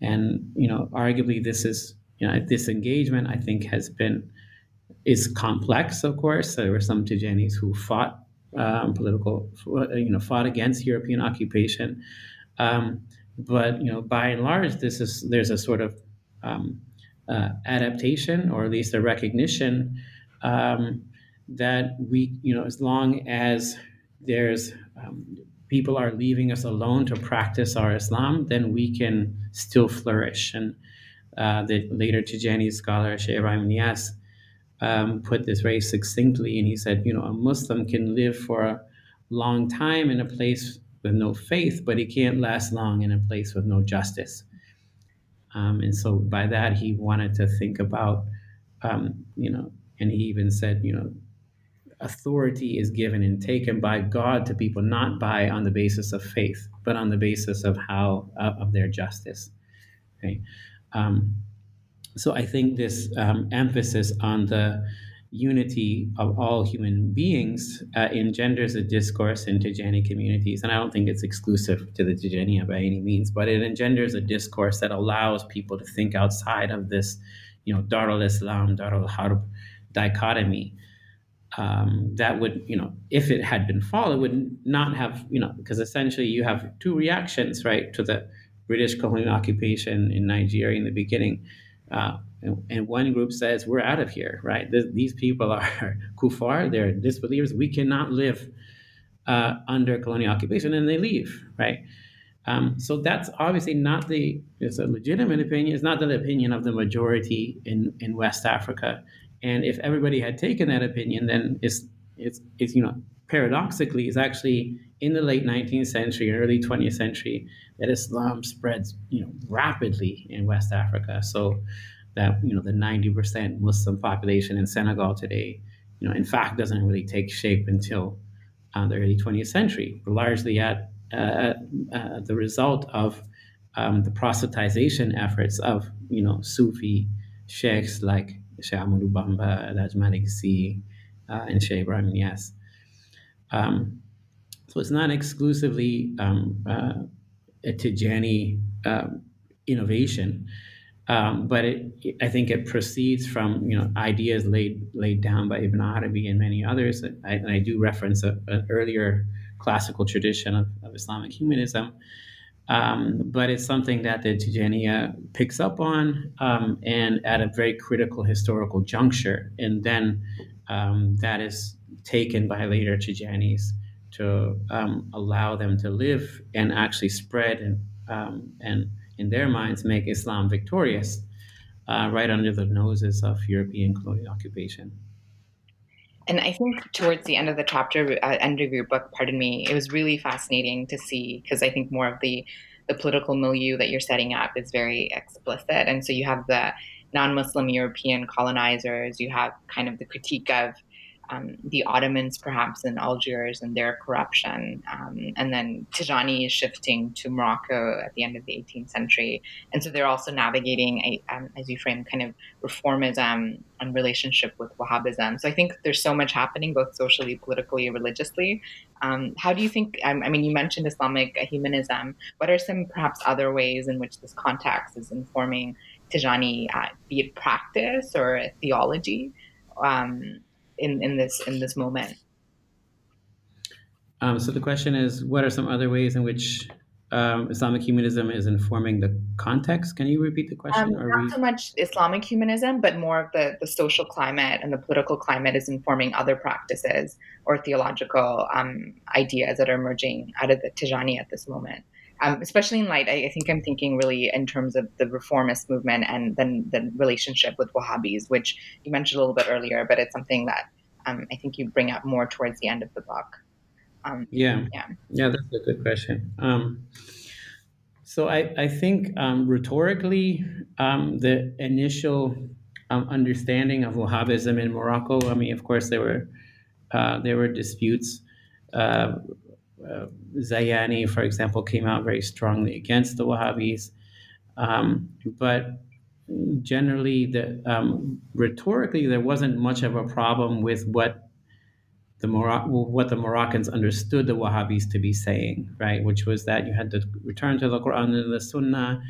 and you know, arguably, this is you know this engagement I think has been is complex. Of course, there were some Tijanis who fought um, political, you know, fought against European occupation. Um, but you know, by and large, this is there's a sort of um, uh, adaptation, or at least a recognition um, that we, you know, as long as there's um, people are leaving us alone to practice our Islam, then we can still flourish. And uh, the later Tijani scholar Ibrahim Niasse um, put this very succinctly, and he said, you know, a Muslim can live for a long time in a place with no faith, but he can't last long in a place with no justice. Um, and so by that, he wanted to think about, um, you know, and he even said, you know, authority is given and taken by God to people, not by on the basis of faith, but on the basis of how uh, of their justice. Okay, um, so I think this um, emphasis on the unity of all human beings uh, engenders a discourse in Tijani communities, and I don't think it's exclusive to the Tijaniya by any means, but it engenders a discourse that allows people to think outside of this, you know, Darul Islam, Darul Harb dichotomy um, that would, you know, if it had been followed, would not have, you know, because essentially you have two reactions, right, to the British colonial occupation in Nigeria in the beginning. Uh, and, and, one group says, we're out of here, right? These people are kufar, they're disbelievers. We cannot live uh, under colonial occupation, and they leave, right? Um, so that's obviously not the, it's a legitimate opinion, it's not the opinion of the majority in, in West Africa. And if everybody had taken that opinion, then it's, it's, it's you know, paradoxically, it's actually in the late 19th century early 20th century that Islam spreads, you know, rapidly in West Africa. So that, you know, the 90% Muslim population in Senegal today, you know, in fact, doesn't really take shape until uh, the early 20th century, largely at uh, uh, the result of um, the proselytization efforts of, you know, Sufi sheikhs like Sheikh Ahmadou Bamba, Alhaj Malik Sy, uh, and Sheikh Ibrahim. Um, so it's not exclusively um, uh, a Tijani um, innovation, um, but it, I think it proceeds from you know ideas laid laid down by Ibn Arabi and many others. I, and I do reference an earlier classical tradition of, of Islamic humanism um, but it's something that the Tijaniya picks up on um, and at a very critical historical juncture. And then um, that is taken by later Tijanis to um, allow them to live and actually spread and, um, and in their minds, make Islam victorious uh, right under the noses of European colonial occupation. And I think towards the end of the chapter, uh, end of your book, pardon me, it was really fascinating to see because I think more of the the political milieu that you're setting up is very explicit, and so you have the non-Muslim European colonizers, you have kind of the critique of um, the Ottomans perhaps in Algiers and their corruption. Um, and then Tijani is shifting to Morocco at the end of the 18th century. And so they're also navigating, a, um, as you frame, kind of reformism and relationship with Wahhabism. So I think there's so much happening, both socially, politically, religiously. Um, how do you think? I mean, you mentioned Islamic humanism. What are some perhaps other ways in which this context is informing Tijani, uh, be it practice or theology? Um, in, in this in this moment. Um, so the question is, what are some other ways in which um, Islamic humanism is informing the context? Can you repeat the question? Um, not we... so much Islamic humanism, but more of the, the social climate and the political climate is informing other practices or theological um, ideas that are emerging out of the Tijani at this moment. Um, especially in light, I, I, think I'm thinking really in terms of the reformist movement and then the relationship with Wahhabis, which you mentioned a little bit earlier, but it's something that um, I think you bring up more towards the end of the book. Um, yeah, yeah, yeah, that's a good question. Um, so I, I think um, rhetorically, um, the initial understanding of Wahhabism in Morocco. I mean, of course, there were uh, there were disputes. Uh, uh, Zayani, for example, came out very strongly against the Wahhabis. Um, but generally, the, um, rhetorically, there wasn't much of a problem with what the Moroc- what the Moroccans understood the Wahhabis to be saying, right? Which was that you had to return to the Quran and the Sunnah,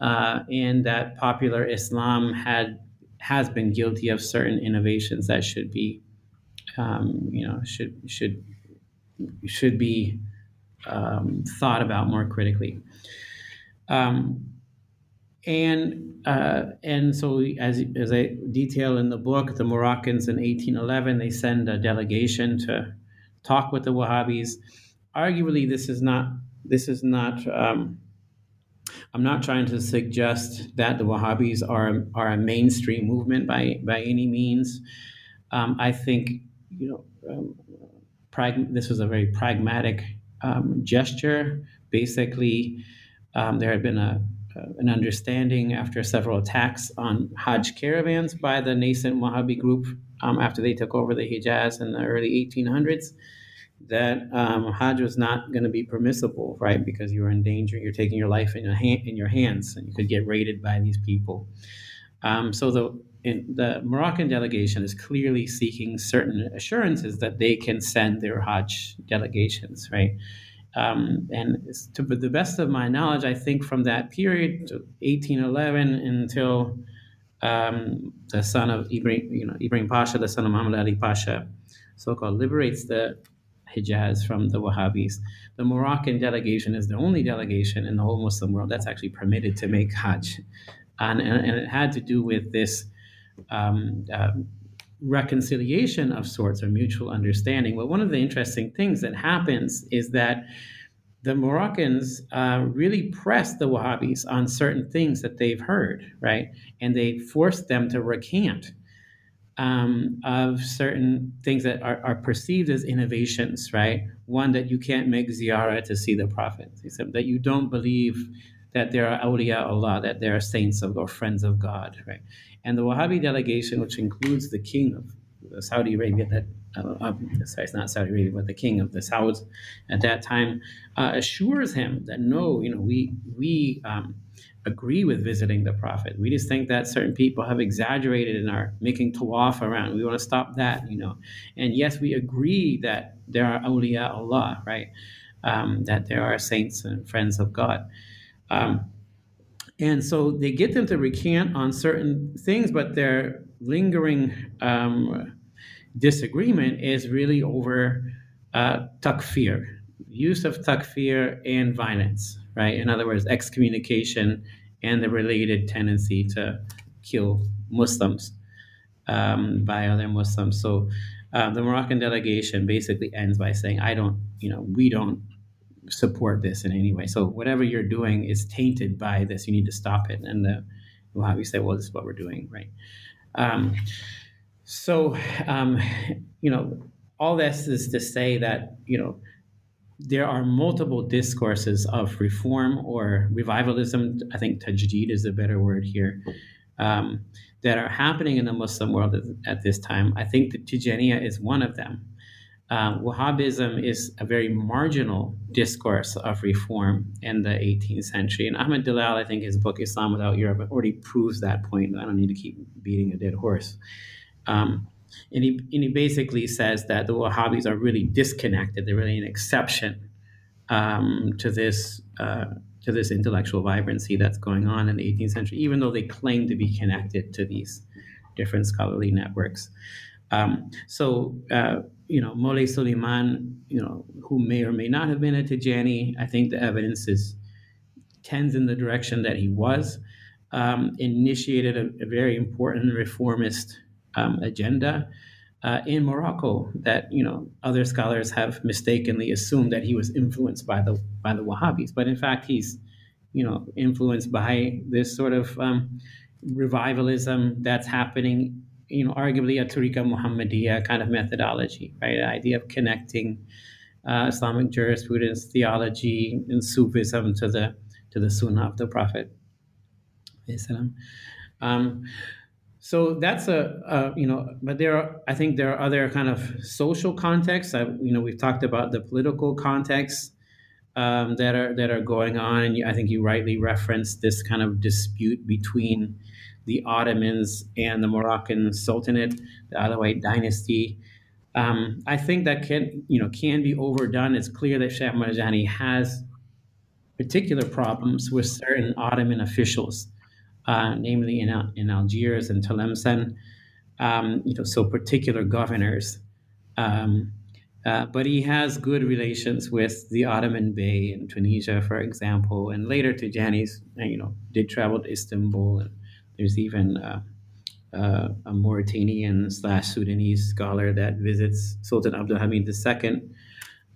uh, and that popular Islam had has been guilty of certain innovations that should be, um, you know, should should should be um, thought about more critically. Um, and uh, and so as as I detail in the book, the Moroccans in 1811 they send a delegation to talk with the Wahhabis. arguably, this is not this is not. Um, I'm not trying to suggest that the Wahhabis are are a mainstream movement by by any means. Um, I think you know um, prag- this was a very pragmatic um, gesture. Basically, um, there had been a an understanding after several attacks on Hajj caravans by the nascent Wahhabi group um, after they took over the Hijaz in the early 1800s that um, Hajj was not going to be permissible, right? Because you were in danger, you're taking your life in your, in your hands, and you could get raided by these people. Um, so the the Moroccan delegation is clearly seeking certain assurances that they can send their Hajj delegations, right? Um, and to the best of my knowledge, I think from that period, 1811 until um, the son of Ibrahim, you know, Ibrahim Pasha, the son of Muhammad Ali Pasha, so-called liberates the Hijaz from the Wahhabis. The Moroccan delegation is the only delegation in the whole Muslim world that's actually permitted to make Hajj, and, and, and it had to do with this. Um, uh, reconciliation of sorts or mutual understanding. But one of the interesting things that happens is that the Moroccans uh, really press the Wahhabis on certain things that they've heard, right? And they force them to recant um, of certain things that are, are, perceived as innovations, right? One, that you can't make ziyarah to see the Prophet, that you don't believe that there are awliya Allah, that there are saints of, or friends of God, right? And the Wahhabi delegation, which includes the king of Saudi Arabia, that uh, sorry, it's not Saudi Arabia, but the king of the Sauds at that time, uh, assures him that no, you know, we we um, agree with visiting the Prophet. We just think that certain people have exaggerated and are making tawaf around. We want to stop that, you know. And yes, we agree that there are awliya Allah, right? Um, that there are saints and friends of God. Um, and so they get them to recant on certain things, but their lingering um, disagreement is really over uh, takfir, use of takfir and violence, right? In other words, excommunication and the related tendency to kill Muslims um, by other Muslims. So uh, the Moroccan delegation basically ends by saying, I don't, you know, we don't support this in any way. So whatever you're doing is tainted by this. You need to stop it. And the Wahhabi say, well, this is what we're doing, right? Um, so, um, you know, all this is to say that, you know, there are multiple discourses of reform or revivalism. I think tajdeed is a better word here. Um, that are happening in the Muslim world at, this time. I think that Tijaniya is one of them. Uh, Wahhabism is a very marginal discourse of reform in the 18th century. And Ahmed Dallal, I think his book Islam Without Europe already proves that point. I don't need to keep beating a dead horse. Um, and, he, and he basically says that the Wahhabis are really disconnected. They're really an exception um, to this uh, to this intellectual vibrancy that's going on in the 18th century, even though they claim to be connected to these different scholarly networks. Um, so, uh, you know, Moulay Suleiman, you know, who may or may not have been a Tijani, I think the evidence is tends in the direction that he was. Um, initiated a, a, very important reformist um, agenda uh, in Morocco that you know other scholars have mistakenly assumed that he was influenced by the by the Wahhabis, but in fact he's you know influenced by this sort of um, revivalism that's happening you know, arguably a Tariqa Muhammadiyya kind of methodology, right? The idea of connecting uh, Islamic jurisprudence, theology, and Sufism to the to the Sunnah of the Prophet. Um, so that's a, a, you know, but there are I think there are other kind of social contexts. I, you know, we've talked about the political context um, that are that are going on, and I think you rightly referenced this kind of dispute between the Ottomans and the Moroccan Sultanate, the Alawite dynasty. Um, I think that can you know can be overdone. It's clear that Sheikh Marjani has particular problems with certain Ottoman officials, uh, namely in, in Algiers and Tlemcen. Um, you know, so particular governors. Um, uh, but he has good relations with the Ottoman Bey in Tunisia, for example, and later Tijanis, you know, did travel to Istanbul and there's even a Mauritanian slash Sudanese scholar that visits Sultan Abdul Hamid II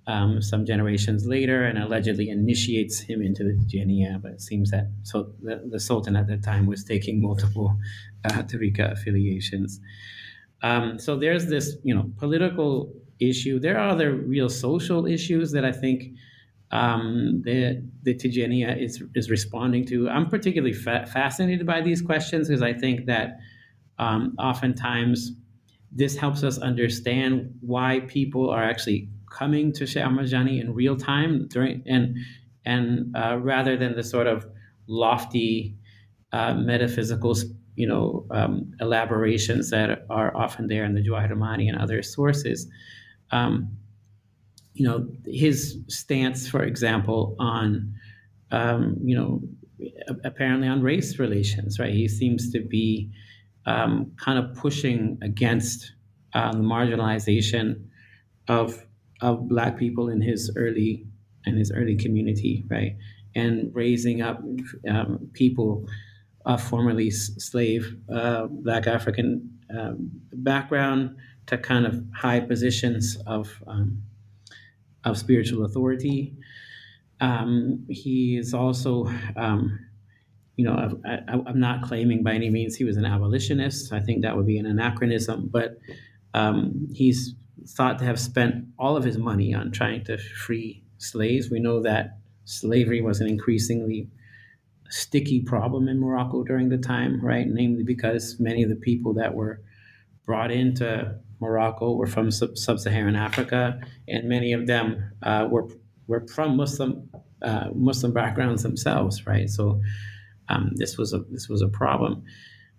um, some generations later and allegedly initiates him into the Tijaniya. But it seems that so the, the Sultan at that time was taking multiple uh, Tariqa affiliations. Um, so there's this, you know, political issue. There are other real social issues that I think um, the the Tijaniya is is responding to. I'm particularly fa- fascinated by these questions because I think that um, oftentimes this helps us understand why people are actually coming to Marjani in real time during and and uh, rather than the sort of lofty uh, metaphysical you know um, elaborations that are often there in the Jawahir and other sources. Um, you know his stance, for example, on um, you know apparently on race relations, right? He seems to be um, kind of pushing against uh, the marginalization of of black people in his early in his early community, right, and raising up um, people of formerly slave uh, black African um, background to kind of high positions of um, of spiritual authority. Um, he is also um, you know, I, am not claiming by any means he was an abolitionist. I think that would be an anachronism, but um, he's thought to have spent all of his money on trying to free slaves. We know that slavery was an increasingly sticky problem in Morocco during the time, right? Namely, because many of the people that were brought into Morocco were from sub Saharan Africa, and many of them uh, were were from Muslim uh, Muslim backgrounds themselves, right? So um, this was a this was a problem.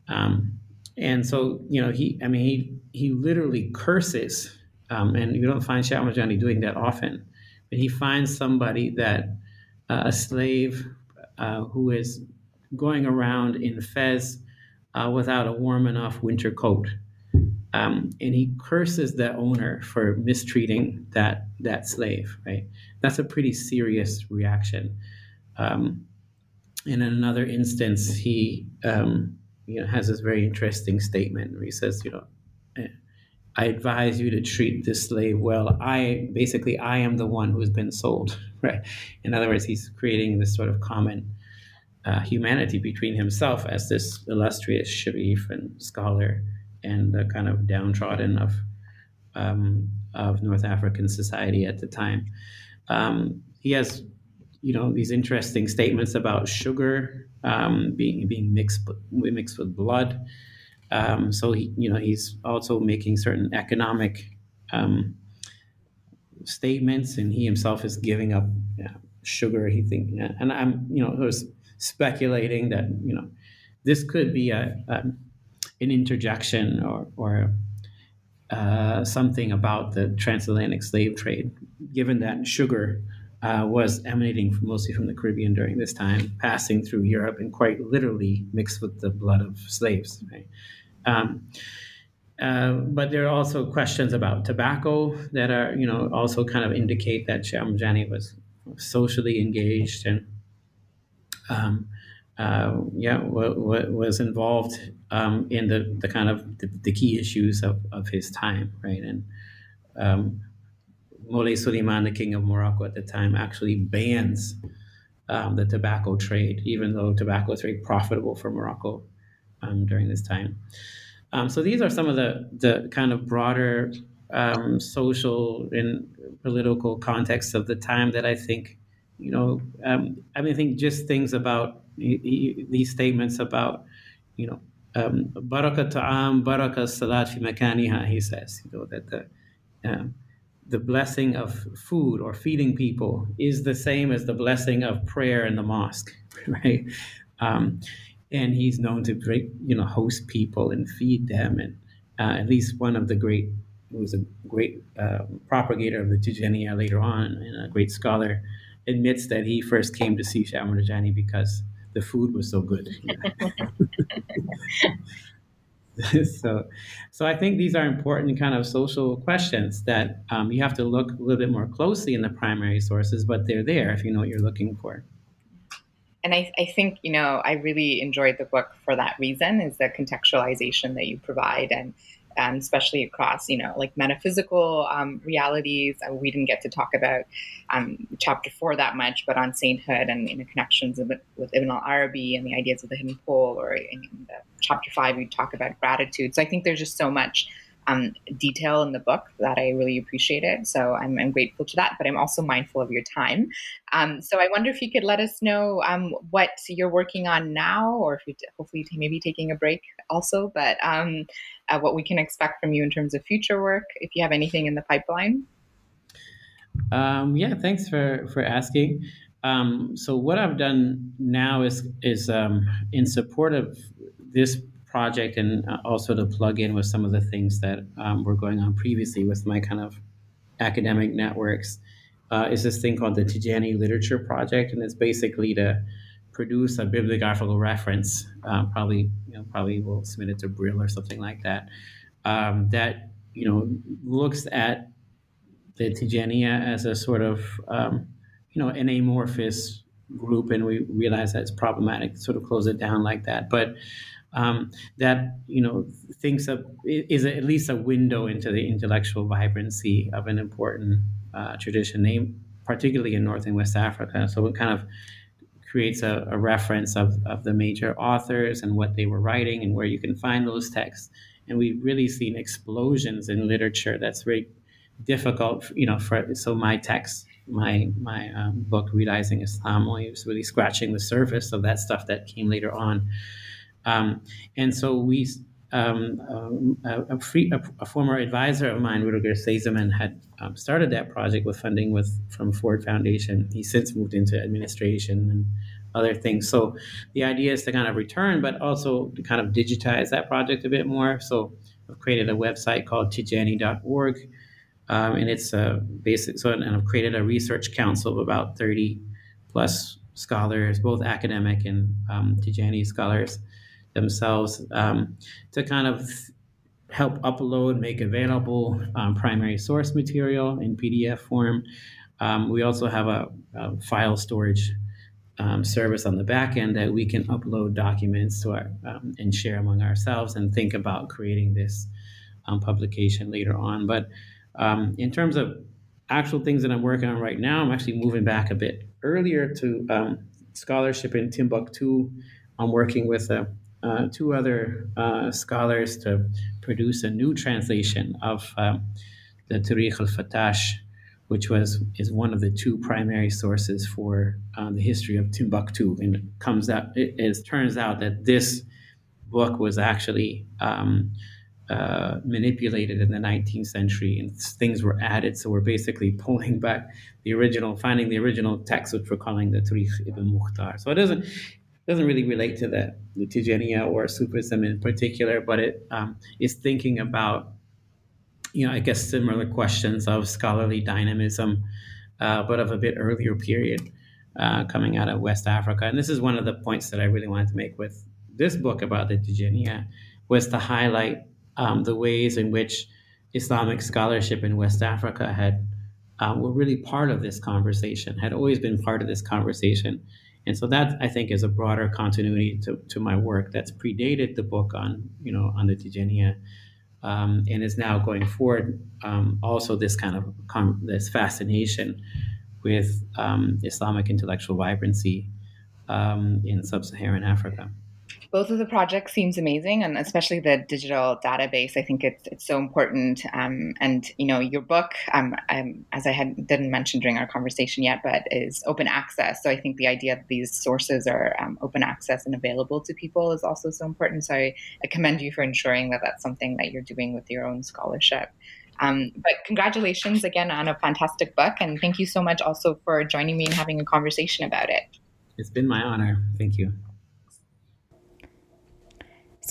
Um, and so you know he I mean he he literally curses, um, and you don't find Sheikh Marjani doing that often, but he finds somebody that uh, a slave uh, who is going around in Fez uh, without a warm enough winter coat. Um, and he curses the owner for mistreating that that slave. Right, that's a pretty serious reaction. Um, in another instance, he um, you know has this very interesting statement where he says, you know, I advise you to treat this slave well. I basically I am the one who's been sold, right? In other words, he's creating this sort of common uh, humanity between himself as this illustrious sharif and scholar and the kind of downtrodden of um, of North African society at the time. Um, he has you know these interesting statements about sugar um, being being mixed mixed with blood. Um, so he you know he's also making certain economic um, statements, and he himself is giving up sugar. He think, and I'm you know was speculating that you know this could be a, a an interjection or or uh, something about the transatlantic slave trade, given that sugar uh, was emanating from, mostly from the Caribbean during this time, passing through Europe and quite literally mixed with the blood of slaves. Right? Um, uh, but there are also questions about tobacco that are, you know, also kind of indicate that Sheikh Marjani was socially engaged and, um, uh, yeah, w- w- was involved um, in the, the kind of the, the, key issues of, of his time, right? And um, Moulay Suleiman, the king of Morocco at the time, actually bans um, the tobacco trade, even though tobacco is very profitable for Morocco um, during this time. Um, so these are some of the, the kind of broader um, social and political contexts of the time that I think, you know, um, I mean, I think just things about these statements about, you know, um, baraka ta'am, baraka salat fi makaniha, he says, you know, that the, um, the blessing of food or feeding people is the same as the blessing of prayer in the mosque, right? Um, and he's known to you know, host people and feed them. And uh, at least one of the great, who was a great uh, propagator of the Tijaniya later on and a great scholar, admits that he first came to see Shah because the food was so good. So, so I think these are important kind of social questions that um, you have to look a little bit more closely in the primary sources, but they're there if you know what you're looking for. And I, I think, you know, I really enjoyed the book for that reason is the contextualization that you provide and um, especially across, you know, like metaphysical um, realities. Uh, we didn't get to talk about um, chapter four that much, but on sainthood and you know, connections with, Ibn al-Arabi and the ideas of the hidden pole, or in chapter five, we talk about gratitude. So I think there's just so much um, detail in the book that I really appreciated. So I'm, I'm, grateful to that, but I'm also mindful of your time. Um, so I wonder if you could let us know um, what you're working on now, or if you t- hopefully t- maybe taking a break also, but um, uh, what we can expect from you in terms of future work, if you have anything in the pipeline. Um, yeah, thanks for for asking. Um, so what I've done now is is in support of this project and uh, also to plug in with some of the things that um, were going on previously with my kind of academic networks uh, is this thing called the Tijani Literature Project, and it's basically to produce a bibliographical reference. Uh, probably, you know, probably we'll submit it to Brill or something like that. Um, that you know looks at the Tijaniya as a sort of um, you know an amorphous group, and we realize that it's problematic. Sort of close it down like that, but um, that you know thinks of is at least a window into the intellectual vibrancy of an important uh, tradition, name particularly in North and West Africa. So it kind of creates a, a, reference of, of the major authors and what they were writing and where you can find those texts. And we've really seen explosions in literature that's very difficult, you know, for so my text, my my um, book, Realizing Islam, was really scratching the surface of that stuff that came later on. Um, and so we, um, um, a, a, free, a, a, former advisor of mine, Rudiger Seesemann, had um, started that project with funding with from Ford Foundation. He's since moved into administration and other things. So the idea is to kind of return, but also to kind of digitize that project a bit more. So I've created a website called tijani.org. Um, and it's a basic, so, and I've created a research council of about 30 plus scholars, both academic and um, Tijani scholars, themselves um, to kind of help upload, make available um, primary source material in PDF form. Um, we also have a, a file storage um, service on the back end that we can upload documents to our, um, and share among ourselves and think about creating this um, publication later on. But in terms of actual things that I'm working on right now, I'm actually moving back a bit earlier to scholarship in Timbuktu. I'm working with a uh, two other uh, scholars to produce a new translation of um, the Tarikh al-Fatash, which was is one of the two primary sources for um, the history of Timbuktu. And it comes out, it, it, turns out that this book was actually um, uh, manipulated in the 19th century and things were added. So we're basically pulling back the original, finding the original text, which we're calling the Tarikh ibn Mukhtar. So it doesn't, doesn't really relate to the, Tijaniya or Sufism in particular, but it um, is thinking about, you know, I guess similar questions of scholarly dynamism, uh, but of a bit earlier period uh, coming out of West Africa. And this is one of the points that I really wanted to make with this book about the Tijaniya, was to highlight um, the ways in which Islamic scholarship in West Africa had uh, were really part of this conversation, had always been part of this conversation and so that I think is a broader continuity to, to my work that's predated the book on you know on the Tijaniya, um, and is now going forward. Um, also, this kind of com- this fascination with um, Islamic intellectual vibrancy um, in sub-Saharan Africa both of the projects seems amazing and especially the digital database i think it's, it's so important um, and you know your book um, um, as i had didn't mention during our conversation yet but is open access. So i think the idea that these sources are um, open access and available to people is also so important. So I, I, commend you for ensuring that that's something that you're doing with your own scholarship. Um, but congratulations again on a fantastic book and thank you so much also for joining me and having a conversation about it. It's been my honor. Thank you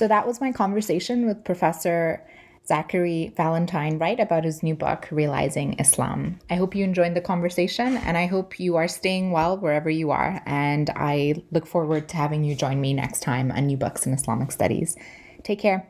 so that was my conversation with Professor Zachary Valentine Wright about his new book, Realizing Islam. I hope you enjoyed the conversation and I hope you are staying well wherever you are. And I look forward to having you join me next time on New Books in Islamic Studies. Take care.